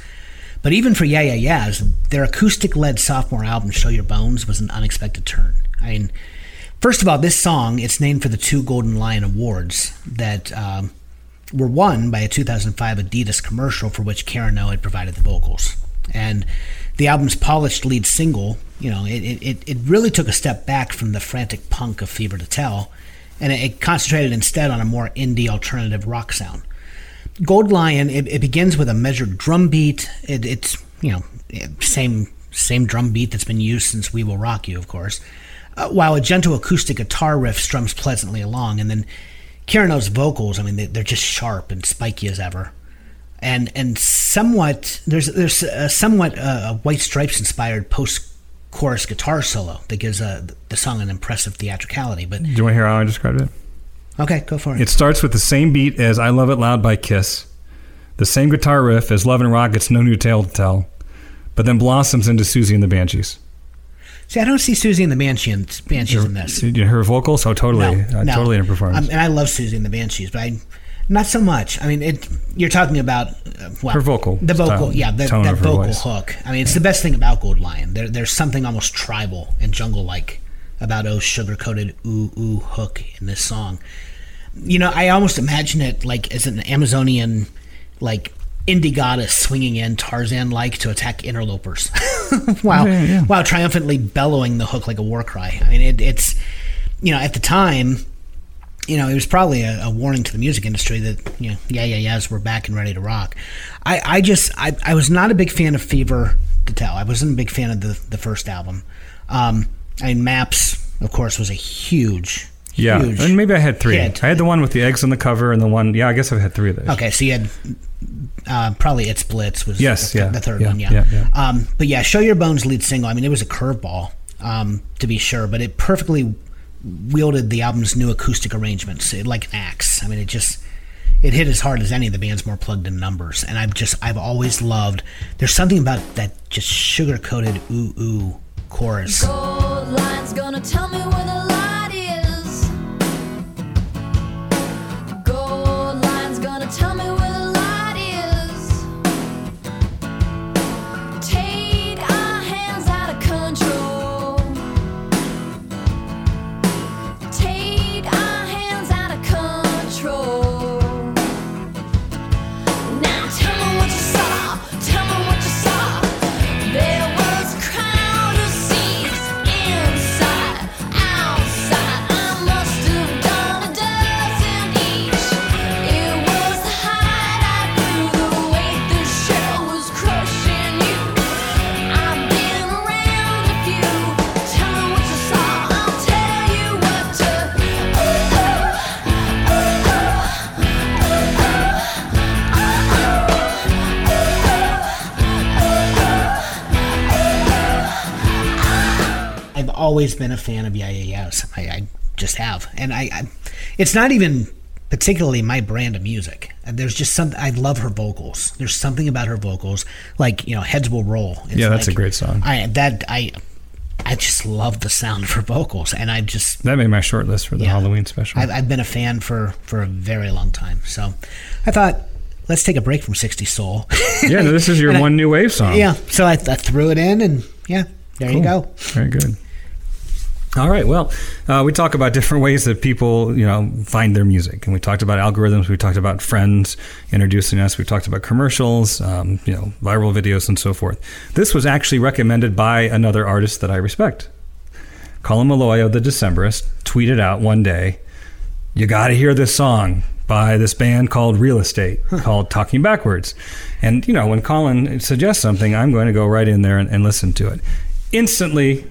But even for Yeah Yeah Yeahs, their acoustic-led sophomore album "Show Your Bones" was an unexpected turn. I mean, first of all, this song it's named for the two Golden Lion Awards that. Um, were won by a 2005 Adidas commercial for which Karen O had provided the vocals. And the album's polished lead single, you know, it, it- it, really took a step back from the frantic punk of Fever to Tell, and it, it concentrated instead on a more indie alternative rock sound. Gold Lion, it, it begins with a measured drum beat. It, it's, you know, same same drum beat that's been used since We Will Rock You, of course. Uh, while a gentle acoustic guitar riff strums pleasantly along, and then Karen O's vocals, I mean, they, they're just sharp and spiky as ever. And and somewhat, there's there's a somewhat uh, a White Stripes inspired post chorus guitar solo that gives uh, the song an impressive theatricality. But Do you want to hear how I described it? okay, go for it. It starts with the same beat as I Love It Loud by Kiss, the same guitar riff as Love and Rockets' No New Tale to Tell, but then blossoms into Siouxsie and the Banshees. See, I don't see Siouxsie and the Banshees, Banshees in this. Her vocals, oh, totally, uh, totally in a performance. Um, and I love Siouxsie and the Banshees, but I not so much. I mean, it. You're talking about uh, well, Her vocal the vocal, yeah, the, that vocal voice. hook. I mean, it's the best thing about Gold Lion. There, there's something almost tribal and jungle-like about oh sugar-coated ooh ooh hook in this song. You know, I almost imagine it like as an Amazonian, like indie goddess swinging in Tarzan-like to attack interlopers, while Yeah, yeah. while triumphantly bellowing the hook like a war cry. I mean, it, it's you know at the time you know, it was probably a, a warning to the music industry that, you know, yeah, yeah, yeahs, we're back and ready to rock. I, I just, I, I was not a big fan of Fever to Tell. I wasn't a big fan of the, the first album. Um, I mean, Maps, of course, was a huge, yeah, huge. and maybe I had three. hit. I had the one with the eggs on the cover, and the one. Yeah, I guess I've had three of those. Okay, so you had uh, probably It's Blitz was Yes, the, yeah, the third yeah, one, yeah. yeah, yeah. Um, but yeah, Show Your Bones lead single. I mean, it was a curveball um, to be sure, but it perfectly wielded the album's new acoustic arrangements it, like an axe. I mean, it just it hit as hard as any of the band's more plugged in numbers. And I've just I've always loved. There's something about that just sugar coated ooh ooh chorus. Always been a fan of Yeahs. I, I just have, and I, I, it's not even particularly my brand of music. Uh, there's just something I love her vocals. There's something about her vocals, like you know, heads will roll. It's Yeah, that's like- a great song. I that I, I just love the sound of her vocals, and I just That made my short list for the Yeah. Halloween special. I've, I've been a fan for for a very long time. So I thought let's take a break from 60 Soul. yeah, no, this is your And I- one new wave song. yeah, so I, I threw it in, and yeah, there you go. Very good. All right. Well, uh, we talk about different ways that people, you know, find their music, and we talked about algorithms. We talked about friends introducing us. We talked about commercials, um, you know, viral videos, and so forth. This was actually recommended by another artist that I respect. Colin Meloy of the Decemberists tweeted out one day, "You got to hear this song." By this band called Real Estate, called Talking Backwards. And, you know, when Colin suggests something, I'm going to go right in there and, and listen to it. Instantly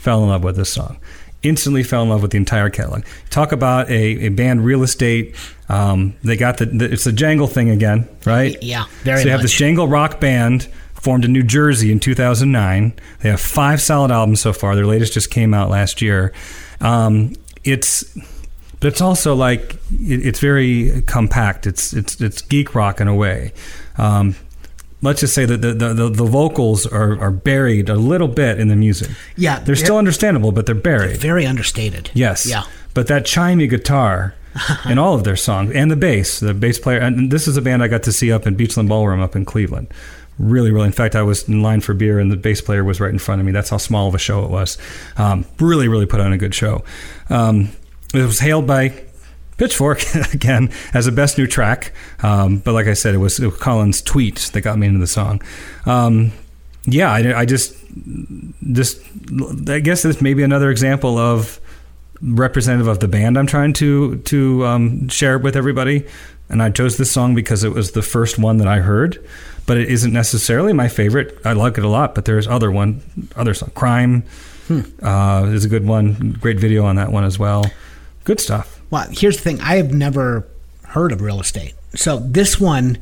fell in love with this song. Instantly fell in love with the entire catalog. Talk about a, a band, Real Estate. Um, they got the, the it's a jangle thing again, right? Yeah, very So you have this jangle rock band formed in New Jersey in 2009. They have five solid albums so far. Their latest just came out last year. Um, it's but it's also like it, it's very compact. It's it's it's geek rock in a way. Um, let's just say that the, the, the, vocals are, are buried a little bit in the music. Yeah, they're still understandable, but they're buried. Very understated. Yes. Yeah. But that chimey guitar in all of their songs and the bass, the bass player, and this is a band I got to see up in Beachland Ballroom up in Cleveland. Really, really. In fact, I was in line for beer and the bass player was right in front of me. That's how small of a show it was. Um, really, really put on a good show. Um, it was hailed by Pitchfork again as the best new track. Um, but like I said, it was, it was Colin's tweet that got me into the song. Um, yeah, I, I just, just, I guess this may be another example of representative of the band I'm trying to to um, share with everybody. And I chose this song because it was the first one that I heard, but it isn't necessarily my favorite. I like it a lot, but there's other one, other song, "Crime" uh, is a good one. Great video on that one as well. Good stuff. Well, here's the thing. I have never heard of real estate. So this one,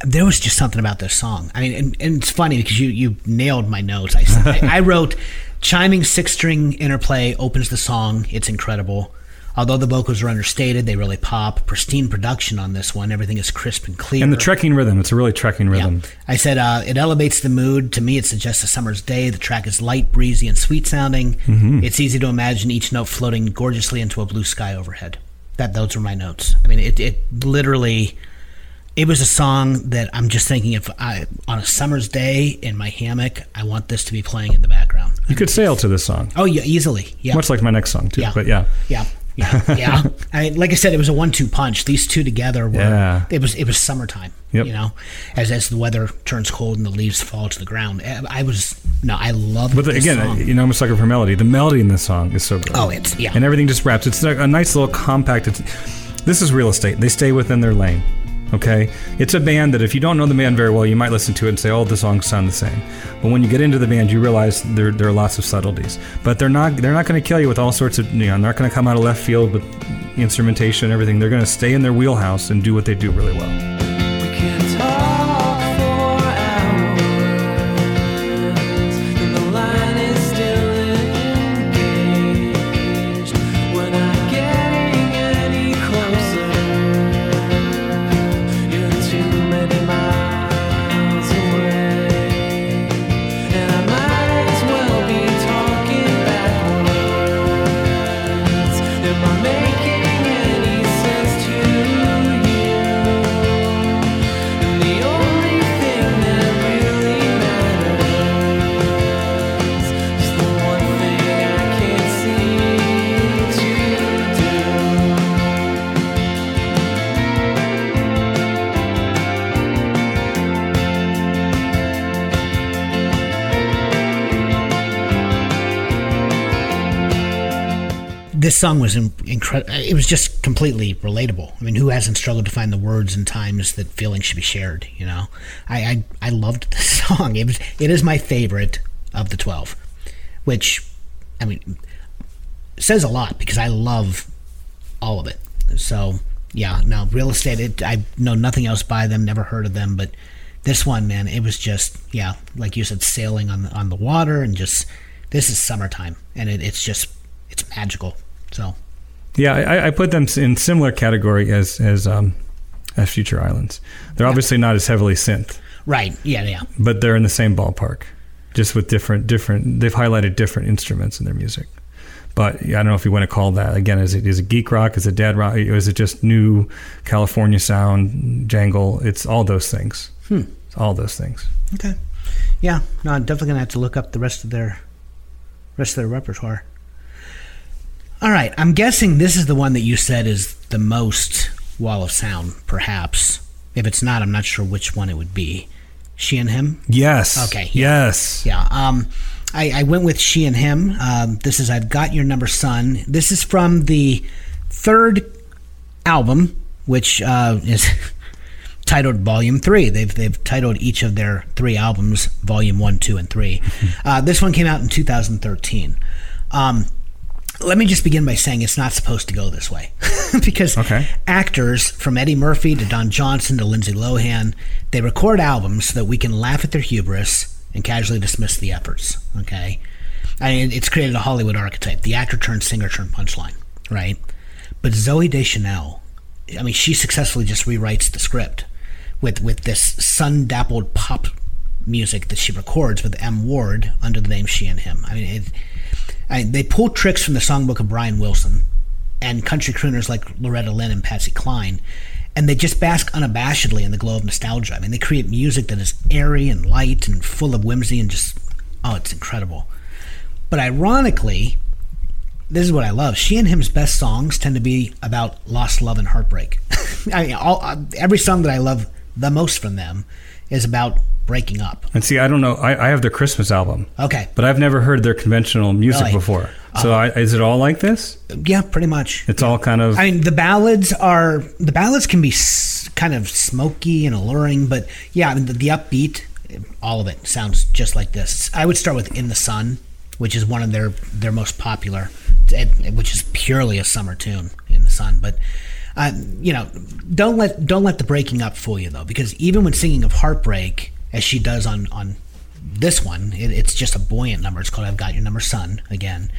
there was just something about this song. I mean, and, and it's funny because you you nailed my notes. I, I, I wrote chiming six string interplay opens the song. It's incredible. Although the vocals are understated, they really pop. Pristine production on this one. Everything is crisp and clear. And the trekking rhythm, it's a really trekking rhythm. Yeah. I said uh, it elevates the mood. To me, it suggests a summer's day. The track is light, breezy, and sweet sounding. Mm-hmm. It's easy to imagine each note floating gorgeously into a blue sky overhead. That those were my notes. I mean, it, it literally. It was a song that I'm just thinking if I on a summer's day in my hammock, I want this to be playing in the background. You could sail to this song, Oh yeah, easily. Yeah. much like my next song too. Yeah. But yeah, Yeah, yeah, yeah. I mean, like I said, it was a one-two punch. These two together were. Yeah. It was it was summertime. Yep. You know, as as the weather turns cold and the leaves fall to the ground. I I was no, I love. but the, again, song. you know, I'm a sucker for melody. The melody in this song is so good. Oh, it's- yeah. and everything just wraps. It's a, a nice little compact. It's, this is real estate. They stay within their lane. Okay, it's a band that if you don't know the band very well, you might listen to it and say, "Oh, the songs sound the same." But when you get into the band, you realize there, there are lots of subtleties. But they're not they're not going to kill you with all sorts of you know. They're not going to come out of left field with instrumentation and everything. They're going to stay in their wheelhouse and do what they do really well. This song was incredible. It was just completely relatable. I mean, who hasn't struggled to find the words and times that feelings should be shared? You know, I I, I loved this song. It was it is my favorite of the twelve, which I mean says a lot because I love all of it. So yeah, no real estate. It, I know nothing else by them. Never heard of them, but this one, man, it was just yeah, like you said, sailing on the, on the water and just this is summertime and it, it's just it's magical. So Yeah, I, I put them in similar category as as um, as Future Islands. They're obviously not as heavily synth, right, yeah, yeah, but they're in the same ballpark, just with different different. They've highlighted different instruments in their music. But I don't know if you want to call that again. Is it is it geek rock? Is it dad rock? Is it just new California sound jangle? It's all those things. Hmm. It's all those things. okay, yeah. No, I'm definitely gonna have to look up the rest of their rest of their repertoire. All right, I'm guessing this is the one that you said is the most wall of sound, perhaps. If it's not, I'm not sure which one it would be. She and him. Yes. Okay, yeah. Yes. Yeah. Um, I, I went with she and him. Um, this is I've Got Your Number Son. This is from the third album, which uh, is titled Volume Three. They've they've titled each of their three albums Volume One, Two, and Three. uh, this one came out in 2013. Um, let me just begin by saying it's not supposed to go this way because Okay. actors from Eddie Murphy to Don Johnson to Lindsay Lohan, they record albums so that we can laugh at their hubris and casually dismiss the efforts. Okay, I mean, it's created a Hollywood archetype: the actor turned singer turned punchline, right? But Zooey Deschanel, I mean, she successfully just rewrites the script with with this sun dappled pop music that she records with M Ward under the name She and Him. I mean, it, I, they pull tricks from the songbook of Brian Wilson and country crooners like Loretta Lynn and Patsy Cline, and they just bask unabashedly in the glow of nostalgia. I mean, they create music that is airy and light and full of whimsy and just, oh, it's incredible. But ironically, this is what I love. She and him's best songs tend to be about lost love and heartbreak. I mean, all, uh, every song that I love the most from them is about breaking up. And see, I don't know. I, I have their Christmas album, Okay. but I've never heard their conventional music Really? before. So I, is it all like this? Yeah, pretty much. It's all kind of. I mean, the ballads are the ballads can be s- kind of smoky and alluring, but yeah, I mean, the, the upbeat, all of it sounds just like this. I would start with "In the Sun," which is one of their their most popular, and- which is purely a summer tune. "In the Sun," but. Uh, you know, don't let don't let the breaking up fool you though, because even when singing of heartbreak, as she does on on this one, it, it's just a buoyant number. It's called "I've Got Your Number, Son." Again,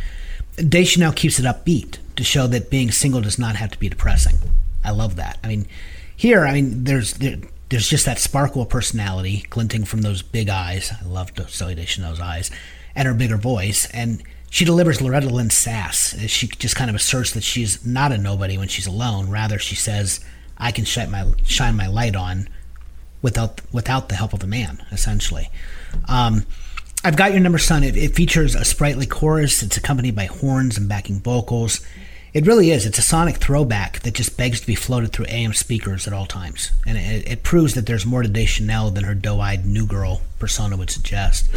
Deschanel keeps it upbeat. to show that being single does not have to be depressing. I love that. I mean, here, I mean, there's there, there's just that sparkle of personality glinting from those big eyes. I love Zooey Deschanel's eyes, and her bigger voice, and she delivers Loretta Lynn's sass. She just kind of asserts that she's not a nobody when she's alone. Rather, she says, "I can shine my shine my light on without without the help of a man." Essentially, um, I've got your number, son. It, it features a sprightly chorus. It's accompanied by horns and backing vocals. It really is. It's a sonic throwback that just begs to be floated through AM speakers at all times, and it, it proves that there's more to Deschanel than her doe-eyed new girl persona would suggest.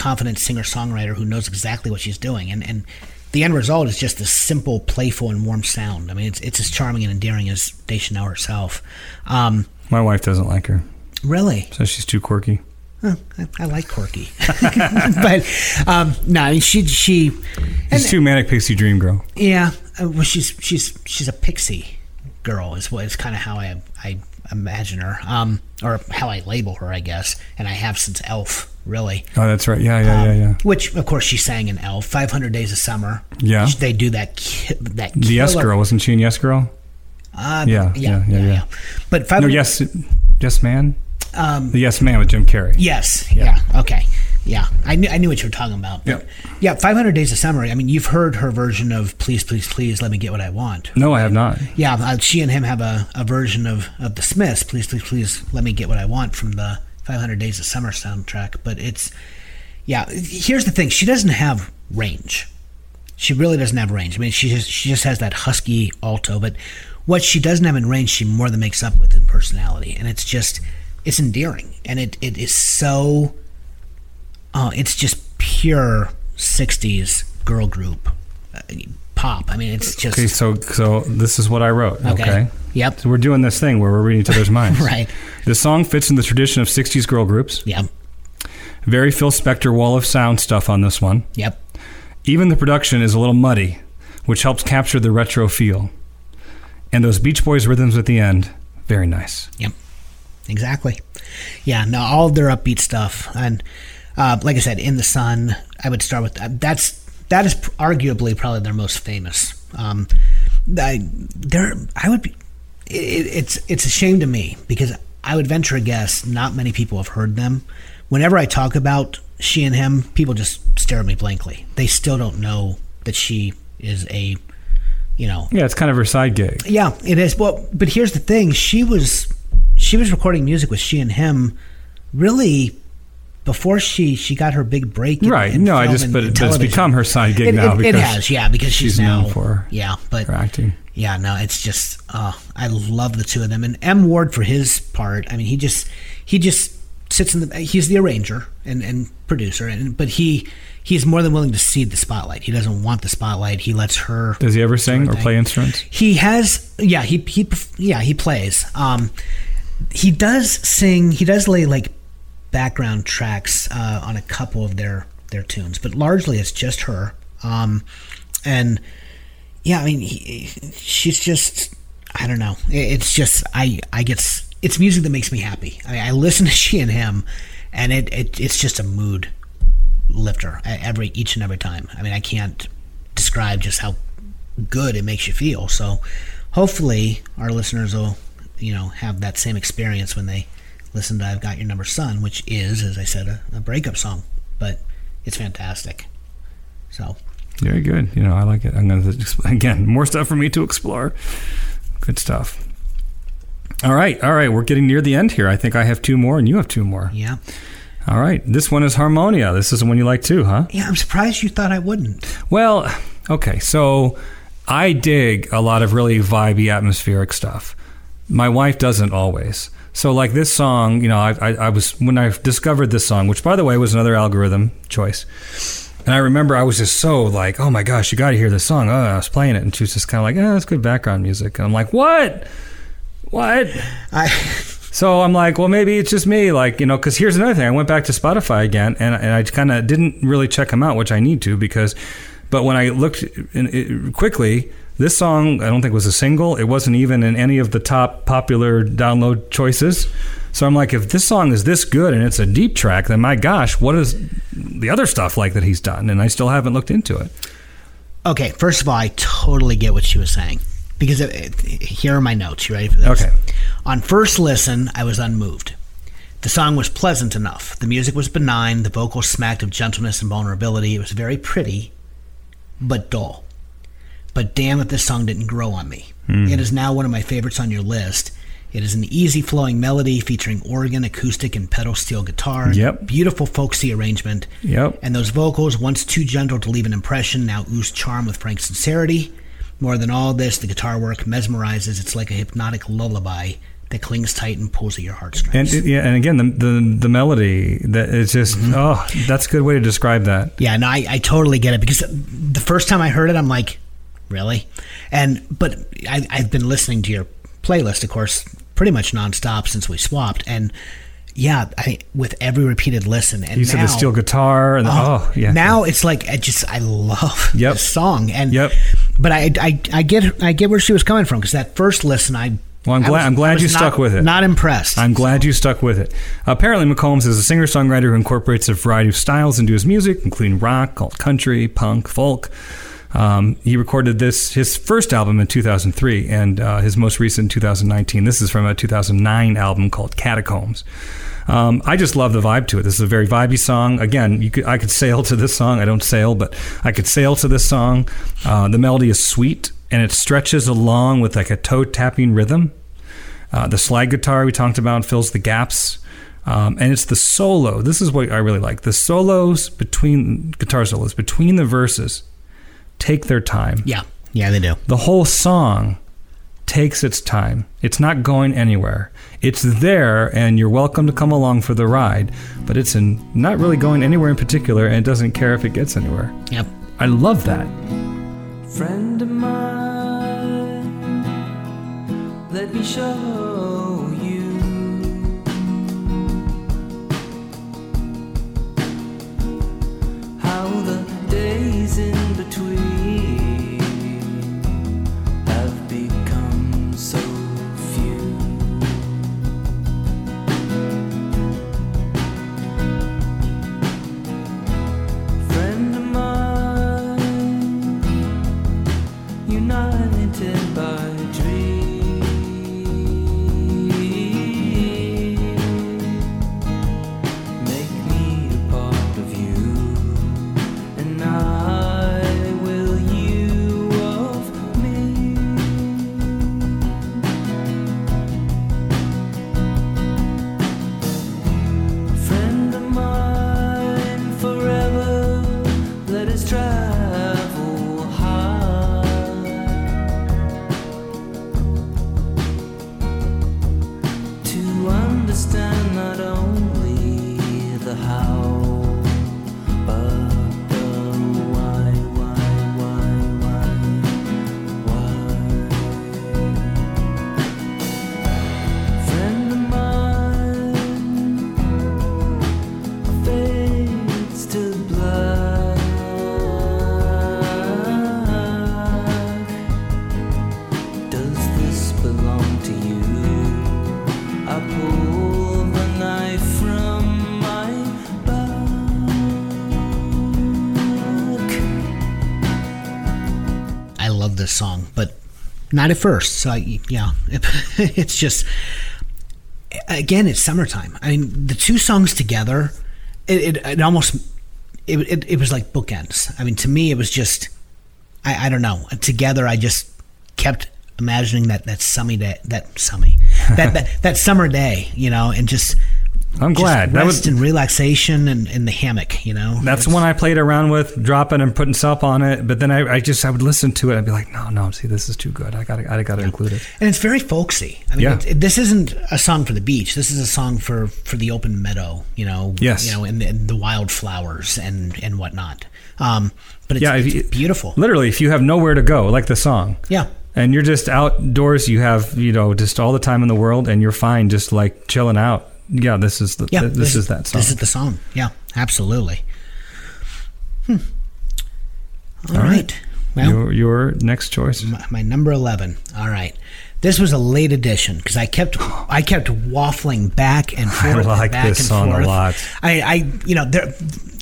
Confident singer songwriter who knows exactly what she's doing, and and the end result is just this simple, playful, and warm sound. I mean, it's it's as charming and endearing as Deschanel herself. Um, My wife doesn't like her. really, So she's too quirky. Huh, I, I like quirky, but um, no, I mean, she she, She's too manic pixie dream girl. yeah, uh, well, she's she's she's a pixie girl is what is kind of how I I imagine her, um, or how I label her, I guess, and I have since Elf, really. Oh, that's right. Yeah, yeah, yeah, yeah. Which, of course, she sang in Elf, 500 Days of Summer. Yeah. They do that. Ki- that The Yes Girl, wasn't she in Yes Girl? Uh, Yeah, yeah, yeah, yeah. But 500, No, Yes, Yes Man. Um, The Yes Man with Jim Carrey. Yes. Yeah. Okay. Yeah. I knew, I knew what you were talking about. Yeah. Yeah. 500 Days of Summer. I mean, you've heard her version of Please, Please, Please Let Me Get What I Want. No, I have not. Yeah. Uh, she and him have a, a version of, of The Smiths, Please, Please, Please Let Me Get What I Want from the 500 Days of Summer soundtrack. But it's, yeah. Here's the thing she doesn't have range. She really doesn't have range. I mean, she just, she just has that husky alto, but what she doesn't have in range, she more than makes up with in personality. And it's just, it's endearing. And it, it is so, oh, it's just pure 60s girl group uh, pop. I mean, it's just, Okay, so so this is what I wrote. Okay. Okay. Yep. So we're doing this thing where we're reading each other's minds. Right. The song fits in the tradition of '60s girl groups. yep, Very Phil Spector wall of sound stuff on this one. yep. Even the production is a little muddy, which helps capture the retro feel. And those Beach Boys rhythms at the end, very nice. Yep, exactly. Yeah, no, all of their upbeat stuff, and uh, like I said, in the sun. I would start with that. That's that is arguably probably their most famous. Um, I, they're I would be. It, it's it's a shame to me because I would venture a guess not many people have heard them. Whenever I talk about she and him, people just stare at me blankly. They still don't know that she is a, you know, Yeah, it's kind of her side gig. yeah, it is. Well, but here's the thing: she was she was recording music with she and him, really before she she got her big break. In, Right. in No, I just- but- but it's become her side gig It- now It, it has, yeah, because she's, she's now known for yeah, but Her acting. yeah, no, it's just uh, I love the two of them and M Ward for his part. I mean, he just he just sits in the he's the arranger and, and producer and but he he's more than willing to cede the spotlight. He doesn't want the spotlight. He lets her Does he ever sing or play instruments? he has yeah he he yeah he plays um he does sing he does lay like background tracks uh, on a couple of their their tunes but largely it's just her. Um and yeah i mean he, she's just i don't know. It's just i i get it's music that makes me happy. I, I listen to she and him and it, it it's just a mood lifter every each and every time. I mean i can't describe just how good it makes you feel. So hopefully our listeners will, you know, have that same experience when they listen to I've Got Your Number Son, which is, as I said, a, a breakup song. But it's fantastic. So Very good. You know, I like it. I'm going to again more stuff for me to explore. Good stuff. All right, all right. We're getting near the end here. I think I have two more, and you have two more. yeah. All right. This one is Harmonia. This is the one you like too, huh? Yeah, I'm surprised you thought I wouldn't. Well, okay. So I dig a lot of really vibey, atmospheric stuff. My wife doesn't always. So, like this song, you know, I, I, I was when I discovered this song, which by the way was another algorithm choice. And I remember I was just so like, oh my gosh, you got to hear this song. Oh, I was playing it, and she was just kind of like, eh, oh, it's good background music. And I'm like, what? What? I So I'm like, well, maybe it's just me, like you know, because here's another thing. I went back to Spotify again, and, and I kind of didn't really check them out, which I need to because. But when I looked in, it, quickly, this song I don't think was a single. It wasn't even in any of the top popular download choices. So I'm like, if this song is this good and it's a deep track, then my gosh, what is the other stuff like that he's done? And I still haven't looked into it. okay. First of all, I totally get what she was saying because it, it- here are my notes. You ready for this? Okay. On first listen, I was unmoved. The song was pleasant enough. The music was benign. The vocals smacked of gentleness and vulnerability. It was very pretty, but dull. But damn if this song didn't grow on me. It is now one of my favorites on your list. It is an easy flowing melody featuring organ, acoustic, and pedal steel guitar. Yep. Beautiful folksy arrangement. Yep. And those vocals, once too gentle to leave an impression, now ooze charm with frank sincerity. More than all this, the guitar work mesmerizes. It's like a hypnotic lullaby that clings tight and pulls at your heartstrings. And yeah, and again, the the, the melody that it's just mm-hmm. oh, that's a good way to describe that. Yeah, no, I, I totally get it because the first time I heard it, I'm like, really? And but I, I've been listening to your playlist, of course, pretty much nonstop since we swapped, and yeah, I with every repeated listen, and You said now, the steel guitar and oh, oh, yeah. Now it's like I just I love Yep. this song, and Yep. But I, I I get I get where she was coming from because that first listen, I Well, I'm glad- was- I'm glad you not- stuck with it. Not impressed. I'm glad you stuck with it. Apparently, McCombs is a singer songwriter who incorporates a variety of styles into his music, including rock, alt country, punk, folk. Um, he recorded this his first album in 2003 and uh, his most recent 2019. This is from a 2009 album called Catacombs. Um, I just love the vibe to it. This is a very vibey song. Again, could, I could sail to this song. I don't sail, but I could sail to this song. Uh, the melody is sweet and it stretches along with like a toe tapping rhythm. Uh, the slide guitar we talked about fills the gaps. Um, and it's the solo. This is what I really like. The solos between guitar solos between the verses take their time. yeah, yeah, they do. The whole song takes its time. It's not going anywhere. It's there, and you're welcome to come along for the ride. But it's in, not really going anywhere in particular, and it doesn't care if it gets anywhere. Yep. I love that. friend of mine. Let me show you how the days in between not at first. So I, yeah, it's just again, it's summertime. I mean, the two songs together, it, it, it almost it, it, it was like bookends. I mean, to me, it was just I, I don't know. Together, I just kept imagining that that sunny day, that sunny, that, that that summer day, you know, and just I'm just glad. That rest was and relaxation and in the hammock, you know. that's the one I played around with, dropping and putting stuff on it. But then I, I just I would listen to it. I'd be like, no, no, see, this is too good. I got I got to include it. and it's very folksy. I mean, Yeah. it, it- this isn't a song for the beach. This is a song for for the open meadow, you know. Yes. you know, and the, and the wildflowers and and whatnot. Um, but it's, Yeah, it's you- beautiful. Literally, if you have nowhere to go, like the song. Yeah. And you're just outdoors, you have, you know, just all the time in the world and you're fine just like chilling out. Yeah, this is the Yeah, th- this, is that song. This is the song. Yeah, absolutely. Hmm. All All right. right. Well, your your next choice. my, my number eleven. All right. This was a late edition because I kept I kept waffling back and forth. I like this song a lot. I, I you know there,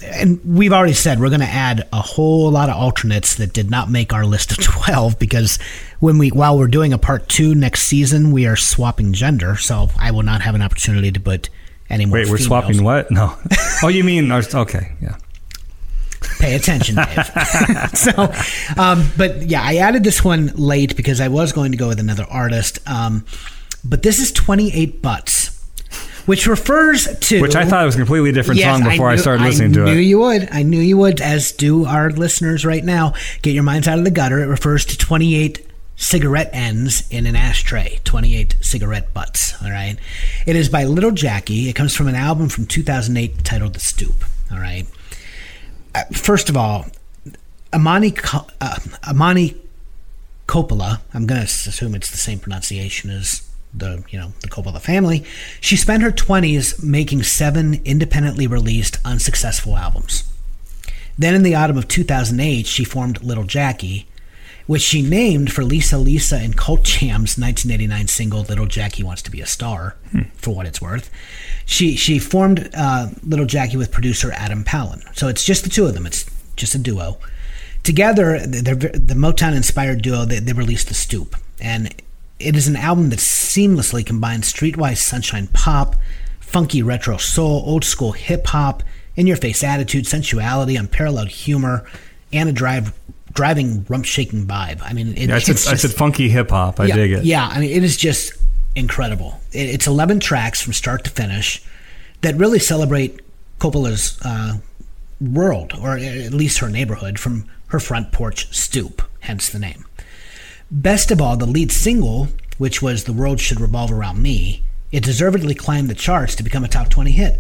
and we've already said we're going to add a whole lot of alternates that did not make our list of twelve because when we while we're doing a part two next season we are swapping gender, so I will not have an opportunity to put any more. Wait, we're swapping what? No. oh, you mean our, okay, yeah. Pay attention, Dave. so, um, but yeah, I added this one late because I was going to go with another artist. Um, but this is 28 Butts, which refers to. Which I thought was a completely different Yes, song before I, knew- started listening to it. I knew you would. I knew you would, as do our listeners right now. Get your minds out of the gutter. It refers to 28 cigarette ends in an ashtray. 28 cigarette butts. All right. It is by Little Jackie. It comes from an album from 2008 titled The Stoop. All right. First of all, Imani, uh, Imani Coppola, I'm going to assume it's the same pronunciation as the, you know, the Coppola family. She spent her 20s making seven independently released unsuccessful albums. Then in the autumn of 2008, she formed Little Jackie, which she named for Lisa Lisa and Cult Jam's 1989 single "Little Jackie Wants to Be a Star," for what it's worth. She she formed uh, Little Jackie with producer Adam Pallin, so it's just the two of them. It's just a duo. Together, they're the Motown-inspired duo. They, they released "The Stoop," and it is an album that seamlessly combines streetwise sunshine pop, funky retro soul, old school hip hop, in-your-face attitude, sensuality, unparalleled humor, and a drive driving rump shaking vibe. I mean, it, Yeah, I said, it's I said funky hip hop. I yeah, dig it. Yeah, I mean, it is just incredible. It, it's 11 tracks from start to finish that really celebrate Coppola's uh, world, or at least her neighborhood, from her front porch stoop, hence the name. Best of all, the lead single, which was The World Should Revolve Around Me, it deservedly climbed the charts to become a top 20 hit.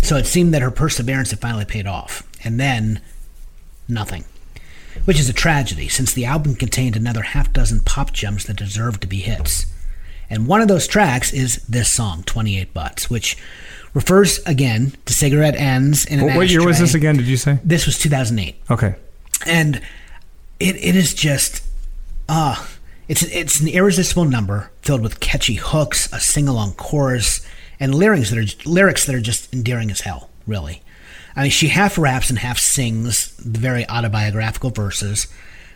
So it seemed that her perseverance had finally paid off. And then, nothing. Which is a tragedy, since the album contained another half dozen pop gems that deserved to be hits. And one of those tracks is this song, 28 Butts, which refers again to cigarette ends in an What, what year was this again? Did you say? This was 2008 Okay. and it, it is just ah it's it's an irresistible number filled with catchy hooks a sing-along chorus and lyrics that are lyrics that are just endearing as hell really i mean she half raps and half sings the very autobiographical verses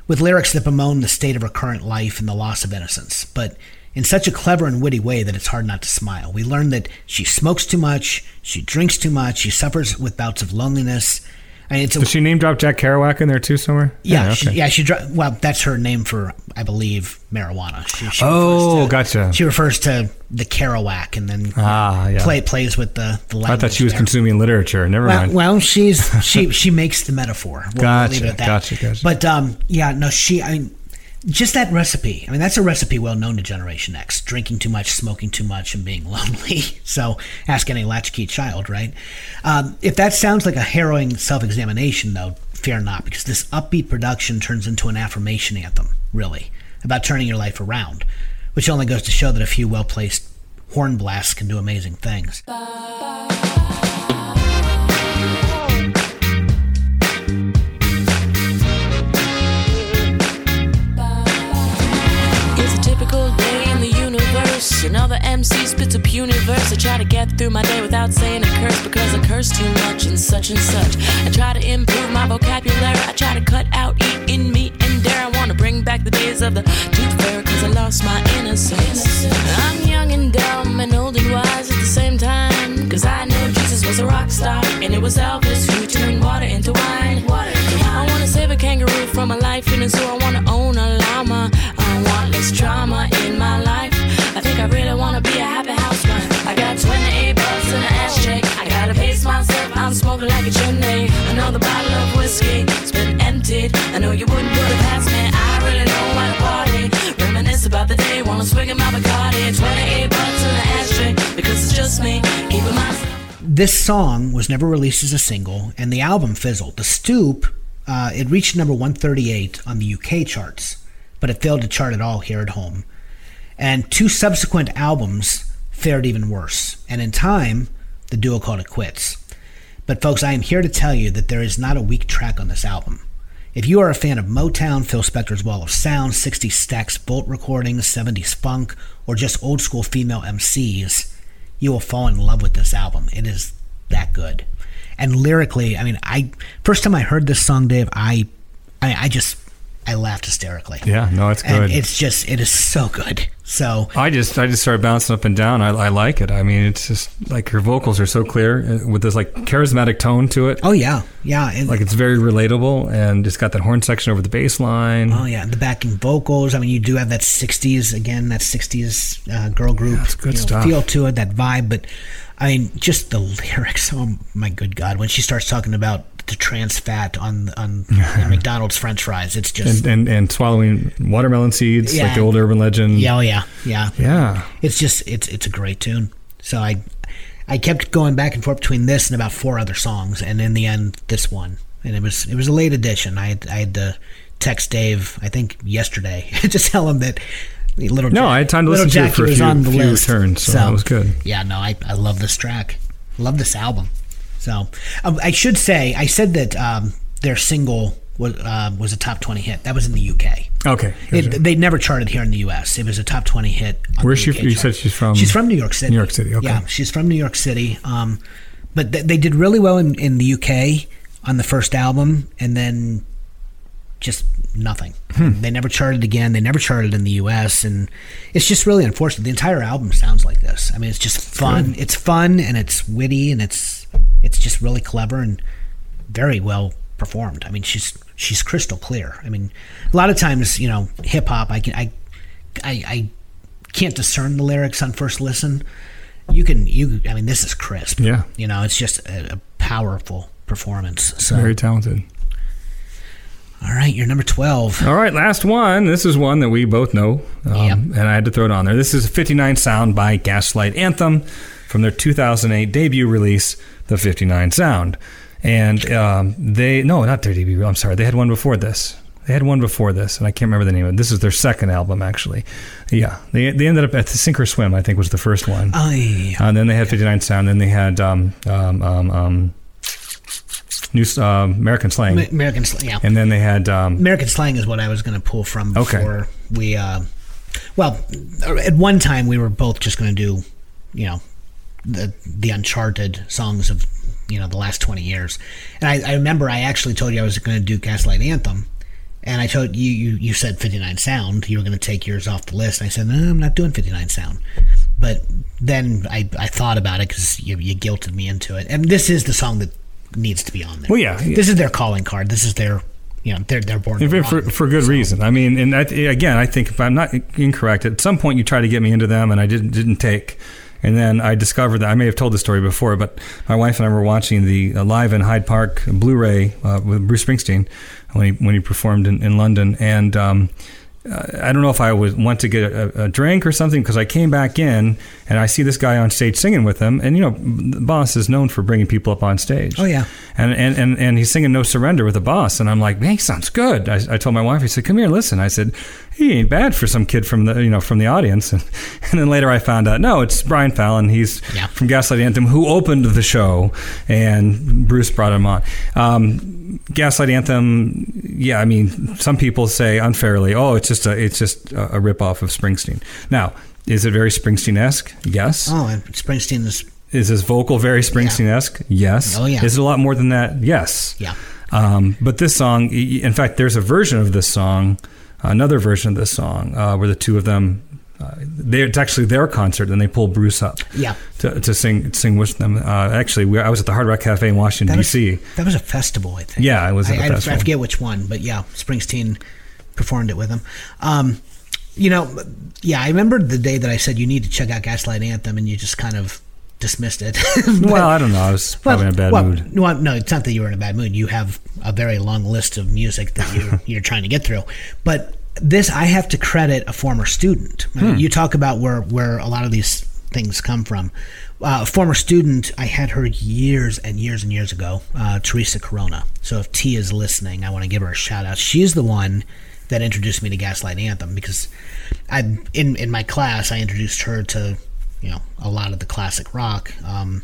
with lyrics that bemoan the state of her current life and the loss of innocence but in such a clever and witty way that it's hard not to smile. We learn that she smokes too much she drinks too much she suffers with bouts of loneliness I mean, it's a, Did she name drop Jack Kerouac in there too somewhere? yeah, okay. she, yeah, she. dri- Well, that's her name for, I believe, marijuana. She, she Oh, refers to- gotcha. She refers to the Kerouac, and then Ah, yeah. play plays with the the I thought she was there. consuming literature. Never Well, mind. well, she's she she makes the metaphor. We'll, we'll Gotcha, leave it at that. gotcha, gotcha. But um, yeah, no, she. I mean, just that recipe. I mean, that's a recipe well known to Generation X: drinking too much, smoking too much, and being lonely. So, ask any latchkey child, right? Um, if that sounds like a harrowing self-examination, though, fear not, because this upbeat production turns into an affirmation anthem, really, about turning your life around, which only goes to show that a few well-placed horn blasts can do amazing things. It's universe. Another MC spits a puny verse. I try to get through my day without saying a curse because I curse too much and such and such. I try to improve my vocabulary. I try to cut out eating meat and dare. I want to bring back the days of the tooth fairy cause I lost my innocence. I'm young and dumb and old and wise at the same time. Cause I knew Jesus was a rock star and it was Elvis who turned water into wine. I wanna save a kangaroo from a life in a zoo. I wanna own a llama. I want less trauma in my life. Really wanna be a happy. I got 28 butts in an ashtray. I gotta pace myself. I'm smoking like a chimney. Another bottle of whiskey. It's been emptied. I know you wouldn't put it past me. I really don't want to party. Reminisce about the day. Wanna my Bacardi. 28 butts in an ashtray. Because it's just me. This song was never released as a single, and the album fizzled. The Stoop, uh, it reached number 138 on the UK charts, but it failed to chart at all here at home. And two subsequent albums fared even worse. And in time, the duo called it quits. But folks, I am here to tell you that there is not a weak track on this album. If you are a fan of Motown, Phil Spector's Wall of Sound, 60s Stax Volt recordings, 70s funk, or just old school female MCs, you will fall in love with this album. It is that good. And lyrically, I mean, I first time I heard this song, Dave, I, I, I just, I laughed hysterically. Yeah, no, it's And good. it's just, it is so good. So I just I just started bouncing up and down. I, I like it. I mean, it's just like her vocals are so clear uh, with this like charismatic tone to it. Oh yeah, yeah. And, Like it's very relatable, and it's got that horn section over the bass line. oh yeah, the backing vocals. I mean, you do have that '60s again, that '60s uh, girl group it's good you know, stuff. feel to it, that vibe. But I mean, just the lyrics. Oh my good God, when she starts talking about the trans fat on on McDonald's French fries, it's just and, and and swallowing watermelon seeds Yeah. like the old urban legend. yeah, oh yeah, yeah. yeah. It's just it's it's a great tune. So I I kept going back and forth between this and about four other songs, and in the end, this one. And it was it was a late edition. I had, I had to text Dave I think yesterday to tell him that little No, Jack- I had time to listen to it for a was few- on the few list. turns, so that was good. Yeah, no, I I love this track. Love this album. So um, I should say I said that um, their single was uh, was a top twenty hit. That was in the UK. Okay. It, they never charted here in the U.S. It was a top twenty hit. Where's she- you said she's from- She's from New York City. New York City, okay. Yeah, she's from New York City. Um, but th- they did really well in, in the UK on the first album, and then just nothing. Hmm. They never charted again. They never charted in the U.S. and it's just really unfortunate. The entire album sounds like this. I mean, it's just fun. It's fun and it's witty and it's it's just really clever and very well performed. I mean, she's she's crystal clear. I mean, a lot of times, you know, hip hop, I can I, I I can't discern the lyrics on first listen. You can you. I mean, this is crisp. Yeah. You know, it's just a, a powerful performance. So, Very talented. all right, you're number twelve. All right, last one. This is one that we both know, um, Yep. and I had to throw it on there. This is a 59 Sound by Gaslight Anthem from their 2008 debut release, The 59 Sound. And um, they, no, not their debut. I'm sorry, they had one before this. They had one before this, and I can't remember the name of it. This is their second album, actually. Yeah, they, they ended up at the Sink or Swim, I think, was the first one. Oh, yeah. Uh, then they had 59 Sound. Then they had um, um, um, um, New uh, American Slang. American slang. Yeah. and then they had um, American slang is what I was going to pull from Okay. before we. Uh, well, at one time we were both just going to do, you know, the the uncharted songs of you know the last twenty years, and I, I remember I actually told you I was going to do Gaslight Anthem, and I told you you, you said fifty nine Sound. You were going to take yours off the list. And I said no, I'm not doing fifty nine Sound. But then I, I thought about it because you, you guilted me into it, and this is the song that needs to be on there. Well, yeah. this is their calling card. This is their, you know, they're they're born. for, for, for good reason. I mean, and I, again, I think if I'm not incorrect, at some point you tried to get me into them, and I didn't didn't take. And then I discovered that I may have told the story before, but my wife and I were watching the uh, live in Hyde Park Blu-ray uh, with Bruce Springsteen when he when he performed in, in London, and um, I don't know if I was want to get a, a drink or something because I came back in and I see this guy on stage singing with him, and you know, the boss is known for bringing people up on stage. Oh, yeah. and and and, and he's singing "No Surrender" with the boss, and I'm like, man, he sounds good. I, I told my wife, I said, come here, listen. I said, he ain't bad for some kid from the you know from the audience, and, and then later I found out, no, it's Brian Fallon. He's Yeah. from Gaslight Anthem, who opened the show, and Bruce brought him on. Um, Gaslight Anthem, yeah, I mean, some people say unfairly, oh, it's just a it's just a, a rip off of Springsteen. Now, is it very Springsteen esque? Yes. Oh, and Springsteen is Is his vocal very Springsteen esque? Yes. Oh, yeah. Is it a lot more than that? Yes. Yeah. Um, but this song, in fact, there's a version of this song another version of this song uh, where the two of them. Uh, they, it's actually their concert, and they pull Bruce up Yeah. to, to sing sing with them. Uh, actually, we, I was at the Hard Rock Cafe in Washington That was, D.C. that was a festival, I think. Yeah, it was I, a I- festival. I forget which one, but yeah, Springsteen performed it with them. Um, you know, yeah, I remember the day that I said you need to check out Gaslight Anthem, and you just kind of dismissed it. But- Well, I don't know. I was probably in a bad well, mood. Well, no, it's not that you were in a bad mood. You have a very long list of music that you're, you're trying to get through. But this, I have to credit a former student. Hmm. You talk about where, where a lot of these things come from. Uh, a former student, I had her years and years and years ago, uh, Teresa Corona. So if T is listening, I want to give her a shout out. She's the one that introduced me to Gaslight Anthem because I, in in my class, I introduced her to, you know, a lot of the classic rock. Um,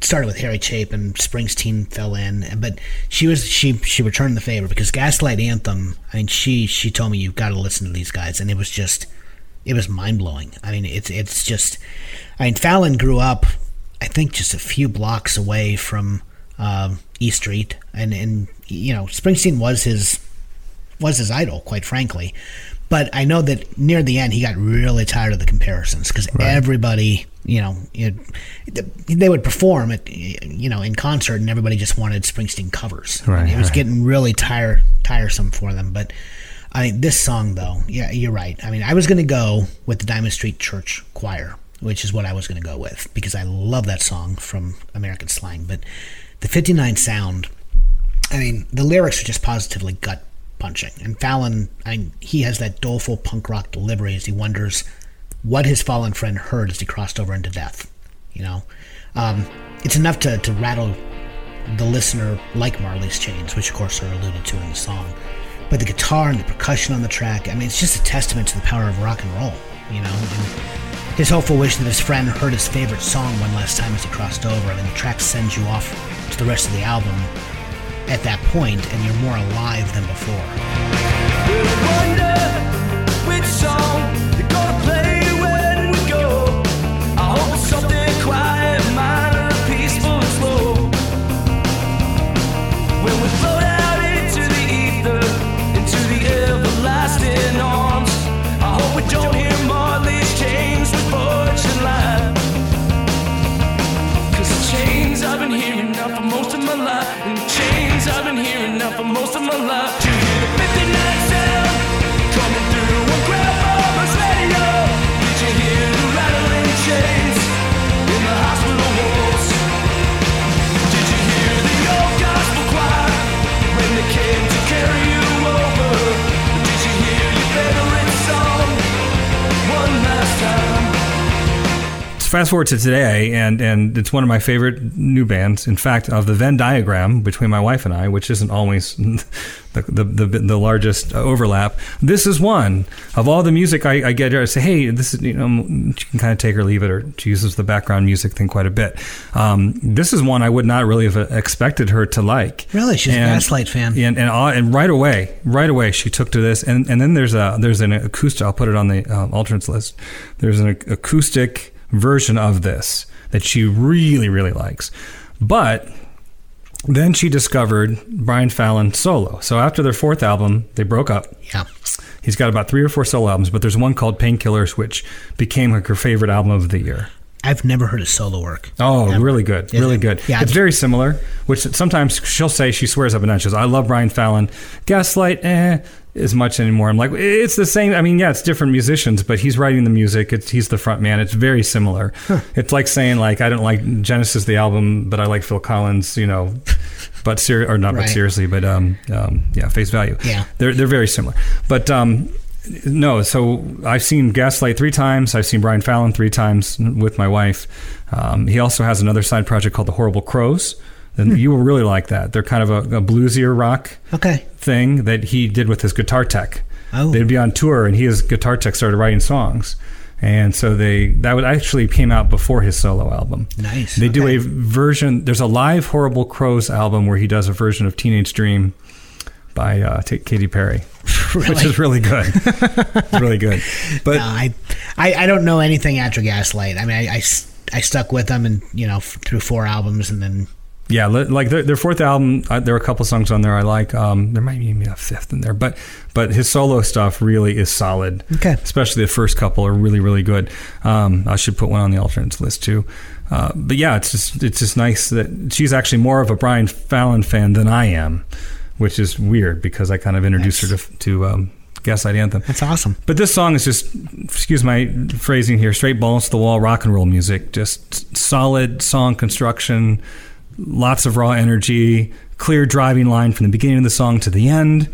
started with Harry Chapin, and Springsteen fell in, but she was she she returned the favor because Gaslight Anthem. I mean, she she told me you've got to listen to these guys, and it was just it was mind blowing. I mean, it's it's just. I mean, Fallon grew up, I think, just a few blocks away from um, E Street, and and you know, Springsteen was his was his idol, quite frankly. But I know that near the end, he got really tired of the comparisons because everybody, you know, it, they would perform it, you know, in concert, and everybody just wanted Springsteen covers. Right, And it was right. getting really tire tiresome for them. But I mean, this song, though, yeah, you're right. I mean, I was going to go with the Diamond Street Church Choir, which is what I was going to go with because I love that song from American Slang. But the 59 sound, I mean, the lyrics are just positively gut punching. And Fallon, I he has that doleful punk rock delivery as he wonders what his fallen friend heard as he crossed over into death. You know, um, it's enough to, to rattle the listener like Marley's chains, which of course are alluded to in the song. But the guitar and the percussion on the track, I mean, it's just a testament to the power of rock and roll. You know, and his hopeful wish that his friend heard his favorite song one last time as he crossed over. I mean, the track sends you off to the rest of the album at that point, and you're more alive than before. Fast forward to today, and and it's one of my favorite new bands. In fact, of the Venn diagram between my wife and I, which isn't always the the, the, the largest overlap, this is one of all the music I, I get. I say, hey, this is you know, she can kind of take or leave it, or she uses the background music thing quite a bit. Um, this is one I would not really have expected her to like. Really? She's a And- Gaslight fan. and and, uh, and right away, right away, she took to this, and and then there's a there's an acoustic. I'll put it on the um, alternates list. There's an ac- acoustic version of this that she really really likes, but then she discovered Brian Fallon solo. So after their fourth album, they broke up. Yeah. He's got about three or four solo albums, but there's one called Painkillers, which became like her favorite album of the year. I've never heard of solo work. Oh, really good, really good. Yeah, it's very similar. Which sometimes she'll say she swears up and down. She goes, "I love Brian Fallon." Gaslight, eh, as much anymore. I'm like, it's the same. I mean, yeah, it's different musicians, but he's writing the music. It's, he's the front man. It's very similar. It's like saying like I don't like Genesis the album, but I like Phil Collins. You know, but ser- or not, Right. but seriously, but um, um, yeah, face value. Yeah. they're they're very similar. But um, no, so I've seen Gaslight three times. I've seen Brian Fallon three times with my wife. Um, he also has another side project called the Horrible Crows. And you will really like that. They're kind of a, a bluesier rock Okay. thing that he did with his guitar tech. Oh. They'd be on tour, and he, his guitar tech started writing songs. And so they that would actually came out before his solo album. Nice. They do a version. There's a live Horrible Crows album where he does a version of Teenage Dream by uh, T- Katy Perry, which is really good. It's really good. But No, I, I, I don't know anything after Gaslight. I mean, I I stuck with them and, you know, f- through four albums and then yeah, like their, their fourth album, uh, there are a couple songs on there I like. Um, there might be a fifth in there, but but his solo stuff really is solid. Okay. especially the first couple are really really good. Um, I should put one on the alternates list too. Uh, but yeah, it's just it's just nice that she's actually more of a Brian Fallon fan than I am, which is weird because I kind of introduced her to to um, Gaslight Anthem. That's awesome. But this song is just, excuse my phrasing here, straight balls to the wall rock and roll music. Just solid song construction, lots of raw energy, clear driving line from the beginning of the song to the end.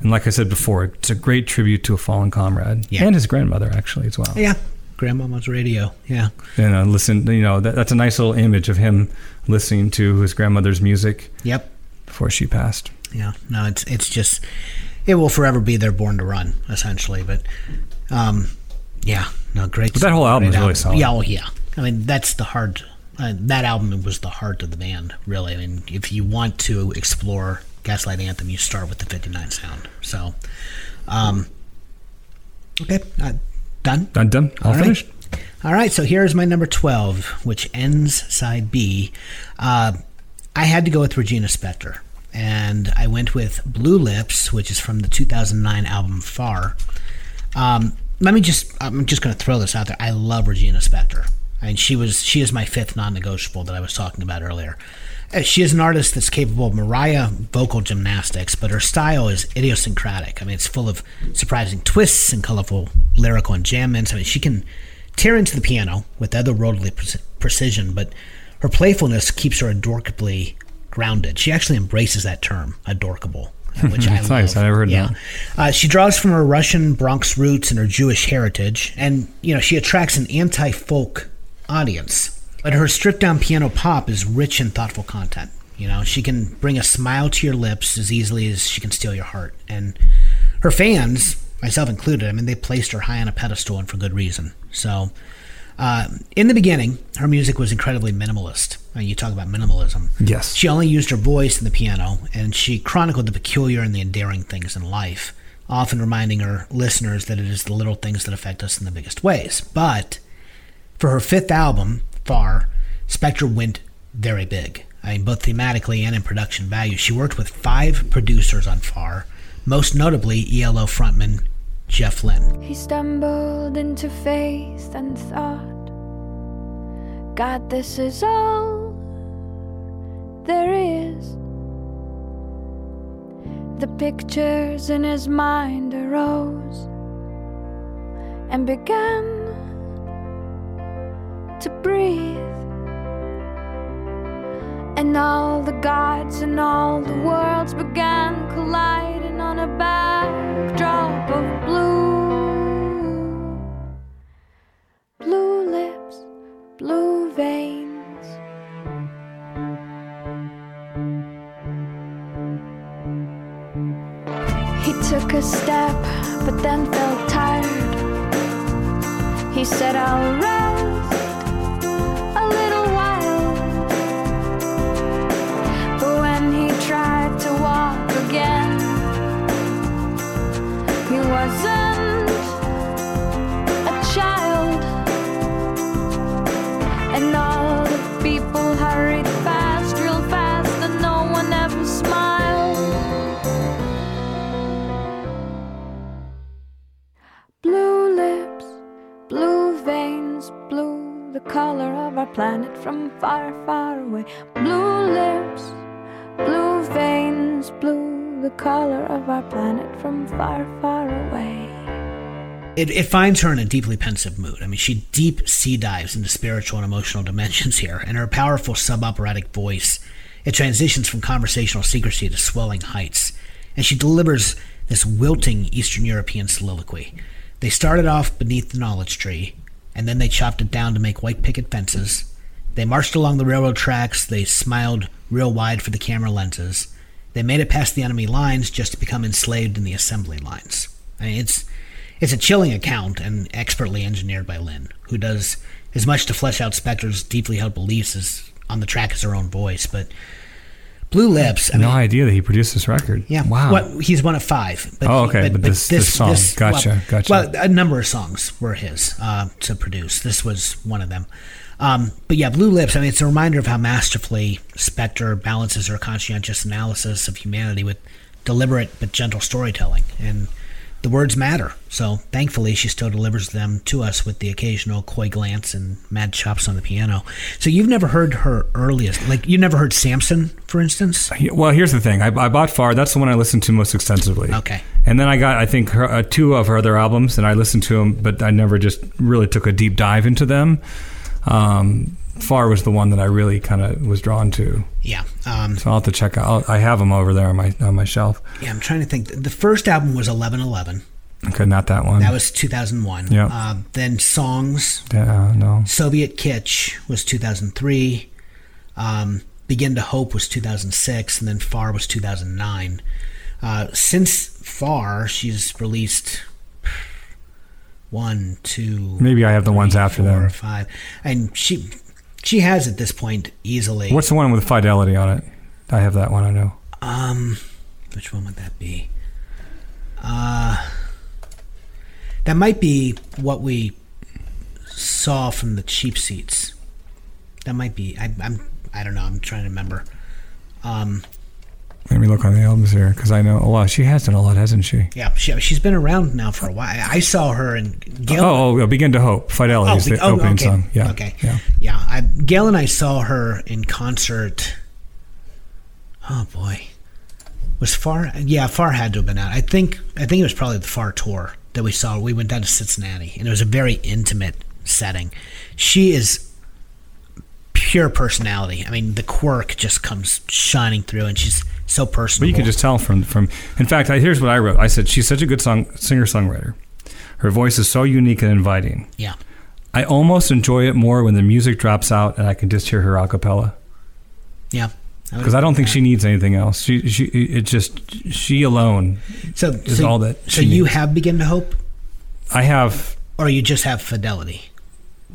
And like I said before, it's a great tribute to a fallen comrade Yeah. and his grandmother, actually, as well. Yeah. Grandmama's radio. Yeah. And uh, listen, you know, that, that's a nice little image of him listening to his grandmother's music Yep. before she passed. Yeah. No, it's it's just it will forever be their born to run, essentially. But um, yeah, no, great. But that whole album is really solid. Yeah, oh yeah. I mean, that's the heart. Uh, that album was the heart of the band, really. I mean, if you want to explore Gaslight Anthem, you start with the '59 sound. So, um, okay, uh, done. Done, done, all, All right. finished. All right, so here's my number 12, which ends side B. Uh, I had to go with Regina Spektor, and I went with Blue Lips, which is from the 2009 album Far. Um, let me just, I'm just going to throw this out there. I love Regina Spektor. Mean, she was, she is my fifth non-negotiable that I was talking about earlier. She is an artist that's capable of Mariah vocal gymnastics, but her style is idiosyncratic. I mean, it's full of surprising twists and colorful lyrical enjambments. I mean, she can tear into the piano with otherworldly pre- precision, but her playfulness keeps her adorkably grounded. She actually embraces that term, adorkable, which I That's love. nice. I never heard yeah. that. Uh, she draws from her Russian Bronx roots and her Jewish heritage, and you know she attracts an anti-folk audience. But her stripped-down piano pop is rich in thoughtful content. You know, she can bring a smile to your lips as easily as she can steal your heart. And her fans, myself included, I mean, they placed her high on a pedestal and for good reason. So, uh, in the beginning, her music was incredibly minimalist. I mean, you talk about minimalism. Yes. She only used her voice and the piano, and she chronicled the peculiar and the endearing things in life, often reminding her listeners that it is the little things that affect us in the biggest ways. But for her fifth album, Far, Spektor went very big. I mean, both thematically and in production value. She worked with five producers on Far, most notably ELO frontman Jeff Lynne. He stumbled into faith and thought, God, this is all there is. The pictures in his mind arose and began to breathe. And all the gods and all the worlds began colliding on a backdrop of blue. Blue lips, blue veins. He took a step, but then felt tired. He said, I'll rest again, he wasn't a child. And all the people hurried fast, real fast, and no one ever smiled. Blue lips, blue veins, blue, the color of our planet from far, far away. Blue lips, blue veins, blue, the color of our planet from far, far away. It, it finds her in a deeply pensive mood. I mean, she deep sea dives into spiritual and emotional dimensions here, and her powerful sub operatic voice it transitions from conversational secrecy to swelling heights, and she delivers this wilting Eastern European soliloquy. They started off beneath the knowledge tree, and then they chopped it down to make white picket fences. They marched along the railroad tracks. They smiled real wide for the camera lenses. They made it past the enemy lines just to become enslaved in the assembly lines. I mean, it's it's a chilling account and expertly engineered by Lynne, who does as much to flesh out Spektor's deeply held beliefs as on the track as her own voice. But Blue Lips, I no mean, idea that he produced this record. yeah, Wow. What, he's one of five. But Oh, okay, but this- this song. Gotcha, well, gotcha. Well, a number of songs were his uh, to produce. This was one of them. Um, but yeah, Blue Lips. I mean, it's a reminder of how masterfully Spektor balances her conscientious analysis of humanity with deliberate but gentle storytelling, and the words matter. So thankfully, she still delivers them to us with the occasional coy glance and mad chops on the piano. So you've never heard her earliest, like you never heard Samson, for instance. Well, here's the thing. I, I bought Far. That's the one I listened to most extensively. Okay. And then I got, I think, her, uh, two of her other albums, and I listened to them, but I never just really took a deep dive into them. Um, Far was the one that I really kind of was drawn to. Yeah. Um, So I'll have to check out. I'll, I have them over there on my on my shelf. yeah, I'm trying to think. The first album was 1111. Okay, not that one. That was 2001. Yeah. Uh, then Songs, Yeah, no. Soviet Kitsch was 2003. Um, Begin to Hope was 2006, and then Far was 2009. Uh, since Far, she's released one, two, Maybe I have the ones after four, them. five, and she she has at this point easily. What's the one with Fidelity on it? I have that one. I know. Um, which one would that be? Uh, that might be what we saw from the cheap seats. That might be. I, I'm. I don't know. I'm trying to remember. Um, Let me look on the albums here because I know a lot. She has done a lot, hasn't she? yeah, she, she's been around now for a while. I saw her in Gail. Oh, oh, Begin to Hope. Fidelity is oh, be- the opening okay. song. Yeah. Okay. Yeah. Yeah. I, Gail and I saw her in concert. Oh boy, was far? Yeah, far had to have been out. I think. I think it was probably the far tour that we saw. We went down to Cincinnati, and it was a very intimate setting. She is pure personality. I mean, the quirk just comes shining through, and she's so personal. But you can just tell from from. In fact, I, here's what I wrote. I said she's such a good song singer songwriter. Her voice is so unique and inviting. yeah. I almost enjoy it more when the music drops out and I can just hear her a cappella. Yeah. Because I don't think with she needs anything else. She she it just she alone. So, is so, all that so she you needs. have begin to hope, I have or you just have fidelity.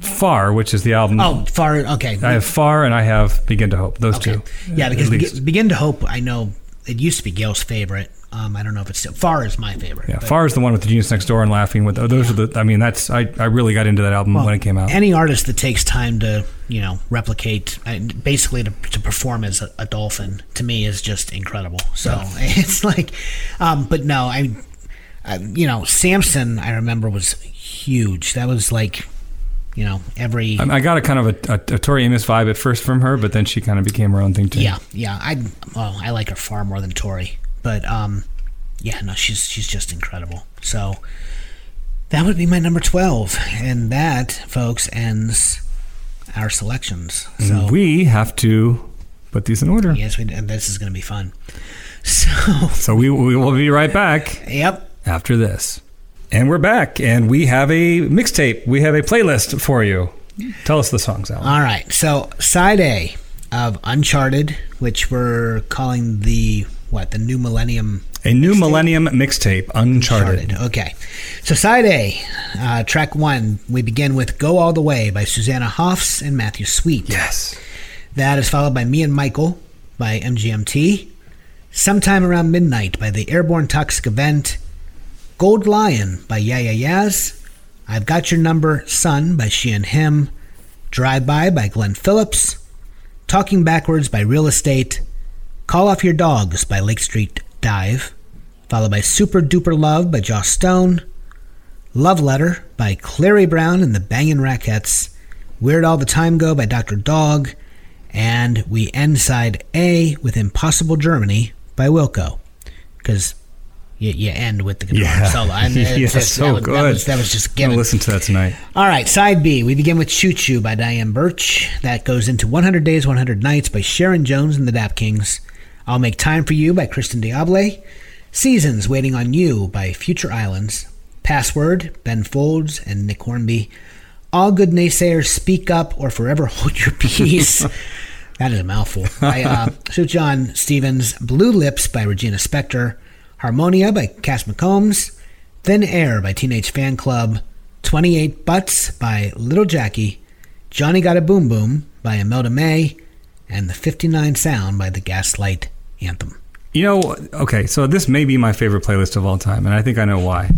Far, which is the album. Oh, far. Okay. I have Far and I have Begin to Hope. Those Okay. two. Yeah, because. Begin, to Hope, I know it used to be Gail's favorite. Um, I don't know if it's still. Far is my favorite. Yeah, Far is the one with the Genius Next Door and Laughing with. Those are the. I mean, that's. I, I really got into that album well, when it came out. Any artist that takes time to, you know, replicate, uh, basically to, to perform as a, a dolphin, to me is just incredible. So it's like, um, but no, I, I, you know, Samson, I remember was huge. That was like, you know, every. I, I got a kind of a, a, a Tori Amos vibe at first from her, but then she kind of became her own thing too. Yeah, yeah. I well, I like her far more than Tori, but um, yeah, no, she's she's just incredible. So that would be my number twelve, and that, folks, ends our selections. So And we have to put these in order. yes, we and this is going to be fun. So So we, we will be right back yep, after this. And we're back, and we have a mixtape. We have a playlist for you. Tell us the songs, Alan. all right. So side A of Uncharted, which we're calling the what the new Millennium a new Millennium mixtape, Uncharted. Uncharted. Okay. So side A, uh, track one, we begin with "Go All the Way" by Susanna Hoffs and Matthew Sweet. Yes. That is followed by "Me and Michael" by MGMT. "Sometime Around Midnight" by the Airborne Toxic Event. "Gold Lion" by Yeah Yaz. "I've Got Your Number," "Son" by She and Him. "Drive By" by Glenn Phillips. "Talking Backwards" by Real Estate. "Call Off Your Dogs" by Lake Street Dive. Followed by "Super Duper Love" by Joss Stone. Love Letter by Clairy Browne and the Bangin' Rackettes. Where'd All the Time Go by Dr. Dog. And we end side A with Impossible Germany by Wilco. Because you, you end with the guitar Yeah. solo. Mean, Yeah, it's just- so that was, good. That was, that was just given. gonna listen to that tonight. All right, side B. We begin with Choo Choo by Diane Birch. That goes into 100 Days, 100 Nights by Sharon Jones and the Dap Kings. I'll Make Time for You by Kristin Diable. Seasons Waiting on You by Future Islands. Password, Ben Folds and Nick Hornby. All Good Naysayers Speak Up or Forever Hold Your Peace. that is a mouthful. By uh, Sufjan Stevens. Blue Lips by Regina Spektor. Harmonia by Cass McCombs. Thin Air by Teenage Fanclub. 28 Butts by Little Jackie. Johnny Got a Boom Boom by Imelda May. And The 59 Sound by the Gaslight Anthem. You know, okay, so this may be my favorite playlist of all time, and I think I know why.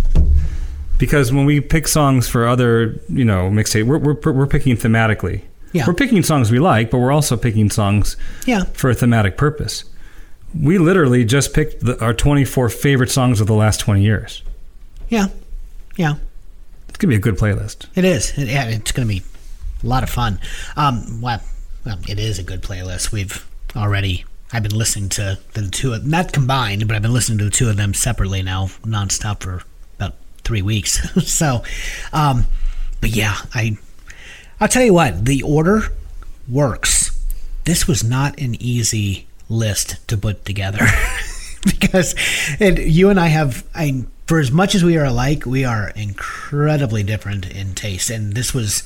Because when we pick songs for other, you know, mixtape, we're, we're, we're picking thematically. Yeah. We're picking songs we like, but we're also picking songs Yeah. for a thematic purpose. We literally just picked the, our 24 favorite songs of the last 20 years. Yeah. Yeah. It's going to be a good playlist. It is. It, yeah, it's going to be a lot of fun. Um, well, well, it is a good playlist. We've already. I've been listening to the two, of, not combined, but I've been listening to the two of them separately now, nonstop for about three weeks. so, um, but yeah, I, I'll tell you what, the order works. This was not an easy list to put together because it, you and I have, I, for as much as we are alike, we are incredibly different in taste, and this was.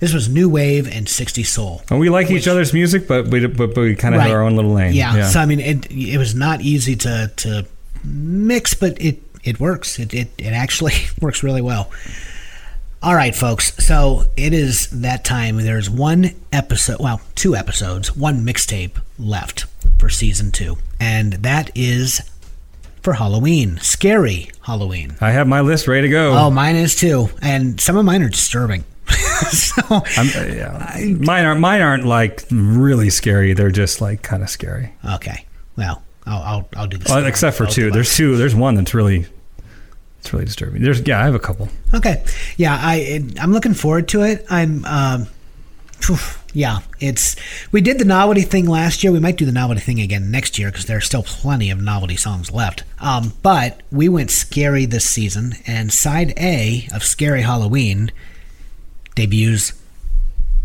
This was new wave and 60 soul. And we like each other's music, but we, but, but we kind of have our own little lane. Yeah. So I mean, it it was not easy to to mix, but it it works. It it, it actually works really well. All right, folks. So it is that time. There's one episode, well, two episodes, one mixtape left for season two, and that is for Halloween. Scary Halloween. I have my list ready to go. Oh, mine is too, and some of mine are disturbing. so I'm, uh, yeah. mine aren't mine aren't like really scary. They're just like kind of scary. okay, well, I'll I'll, I'll do this. Well, except for two. There's two. There's one that's really, it's really disturbing. There's yeah. I have a couple. Okay. Yeah, I I'm looking forward to it. I'm um yeah, it's we did the novelty thing last year. We might do the novelty thing again next year because there are still plenty of novelty songs left. Um, but we went scary this season, and side A of Scary Halloween debuts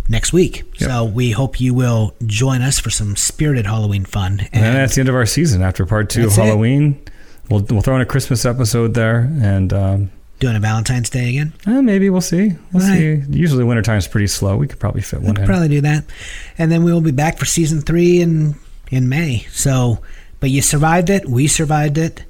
next week. So we hope you will join us for some spirited Halloween fun. And then that's the end of our season. After part two of it. Halloween, we'll we'll throw in a Christmas episode there, and um, doing a Valentine's Day again. eh, maybe we'll see. We'll Right. see. Usually wintertime's pretty slow. We could probably fit one in. We'll probably do that and then we'll be back for season three in in may so but you survived it we survived it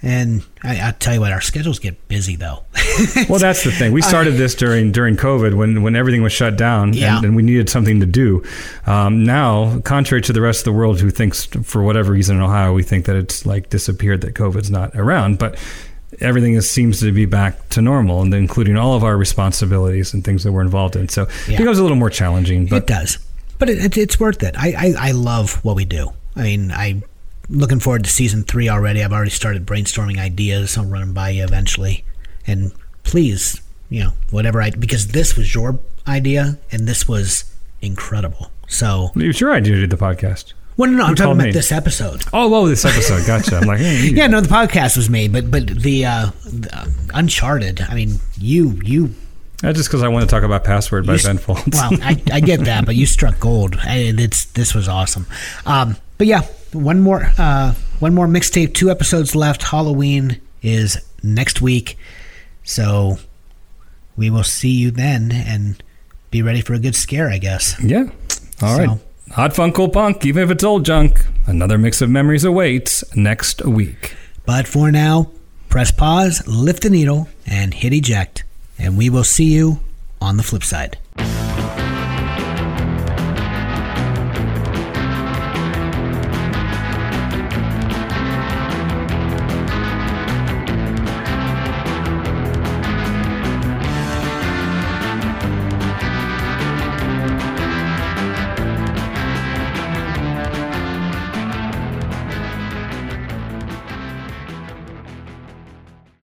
and I, i'll tell you what our schedules get busy though Well, that's the thing. We started this during during COVID when when everything was shut down, Yeah. and, and we needed something to do. Um, now, contrary to the rest of the world, who thinks for whatever reason in Ohio, we think that it's like disappeared, that COVID's not around, but everything is, seems to be back to normal, and including all of our responsibilities and things that we're involved in. So Yeah. it becomes a little more challenging. But it does but it, it, it's worth it I, I i love what we do i mean i looking forward to season three already i've already started brainstorming ideas i'll run them by you eventually and please you know whatever i because this was your idea and this was incredible so it was your idea to do the podcast. Well no, no i'm talking about me? this episode Oh, whoa, this episode. Gotcha. I'm like, hey, Yeah, no, the podcast was made, but but the, uh, the Uncharted. I mean, you you. That's just because I want to talk about Password by Ben Folds. Well, I, I get that, but you struck gold. And it's this was awesome. Um, but yeah, one more uh, one more mixtape. Two episodes left. Halloween is next week, so we will see you then and be ready for a good scare. I guess. Yeah. All right. Hot fun, cool punk, even if it's old junk. Another mix of memories awaits next week. But for now, press pause, lift the needle, and hit eject, and we will see you on the flip side.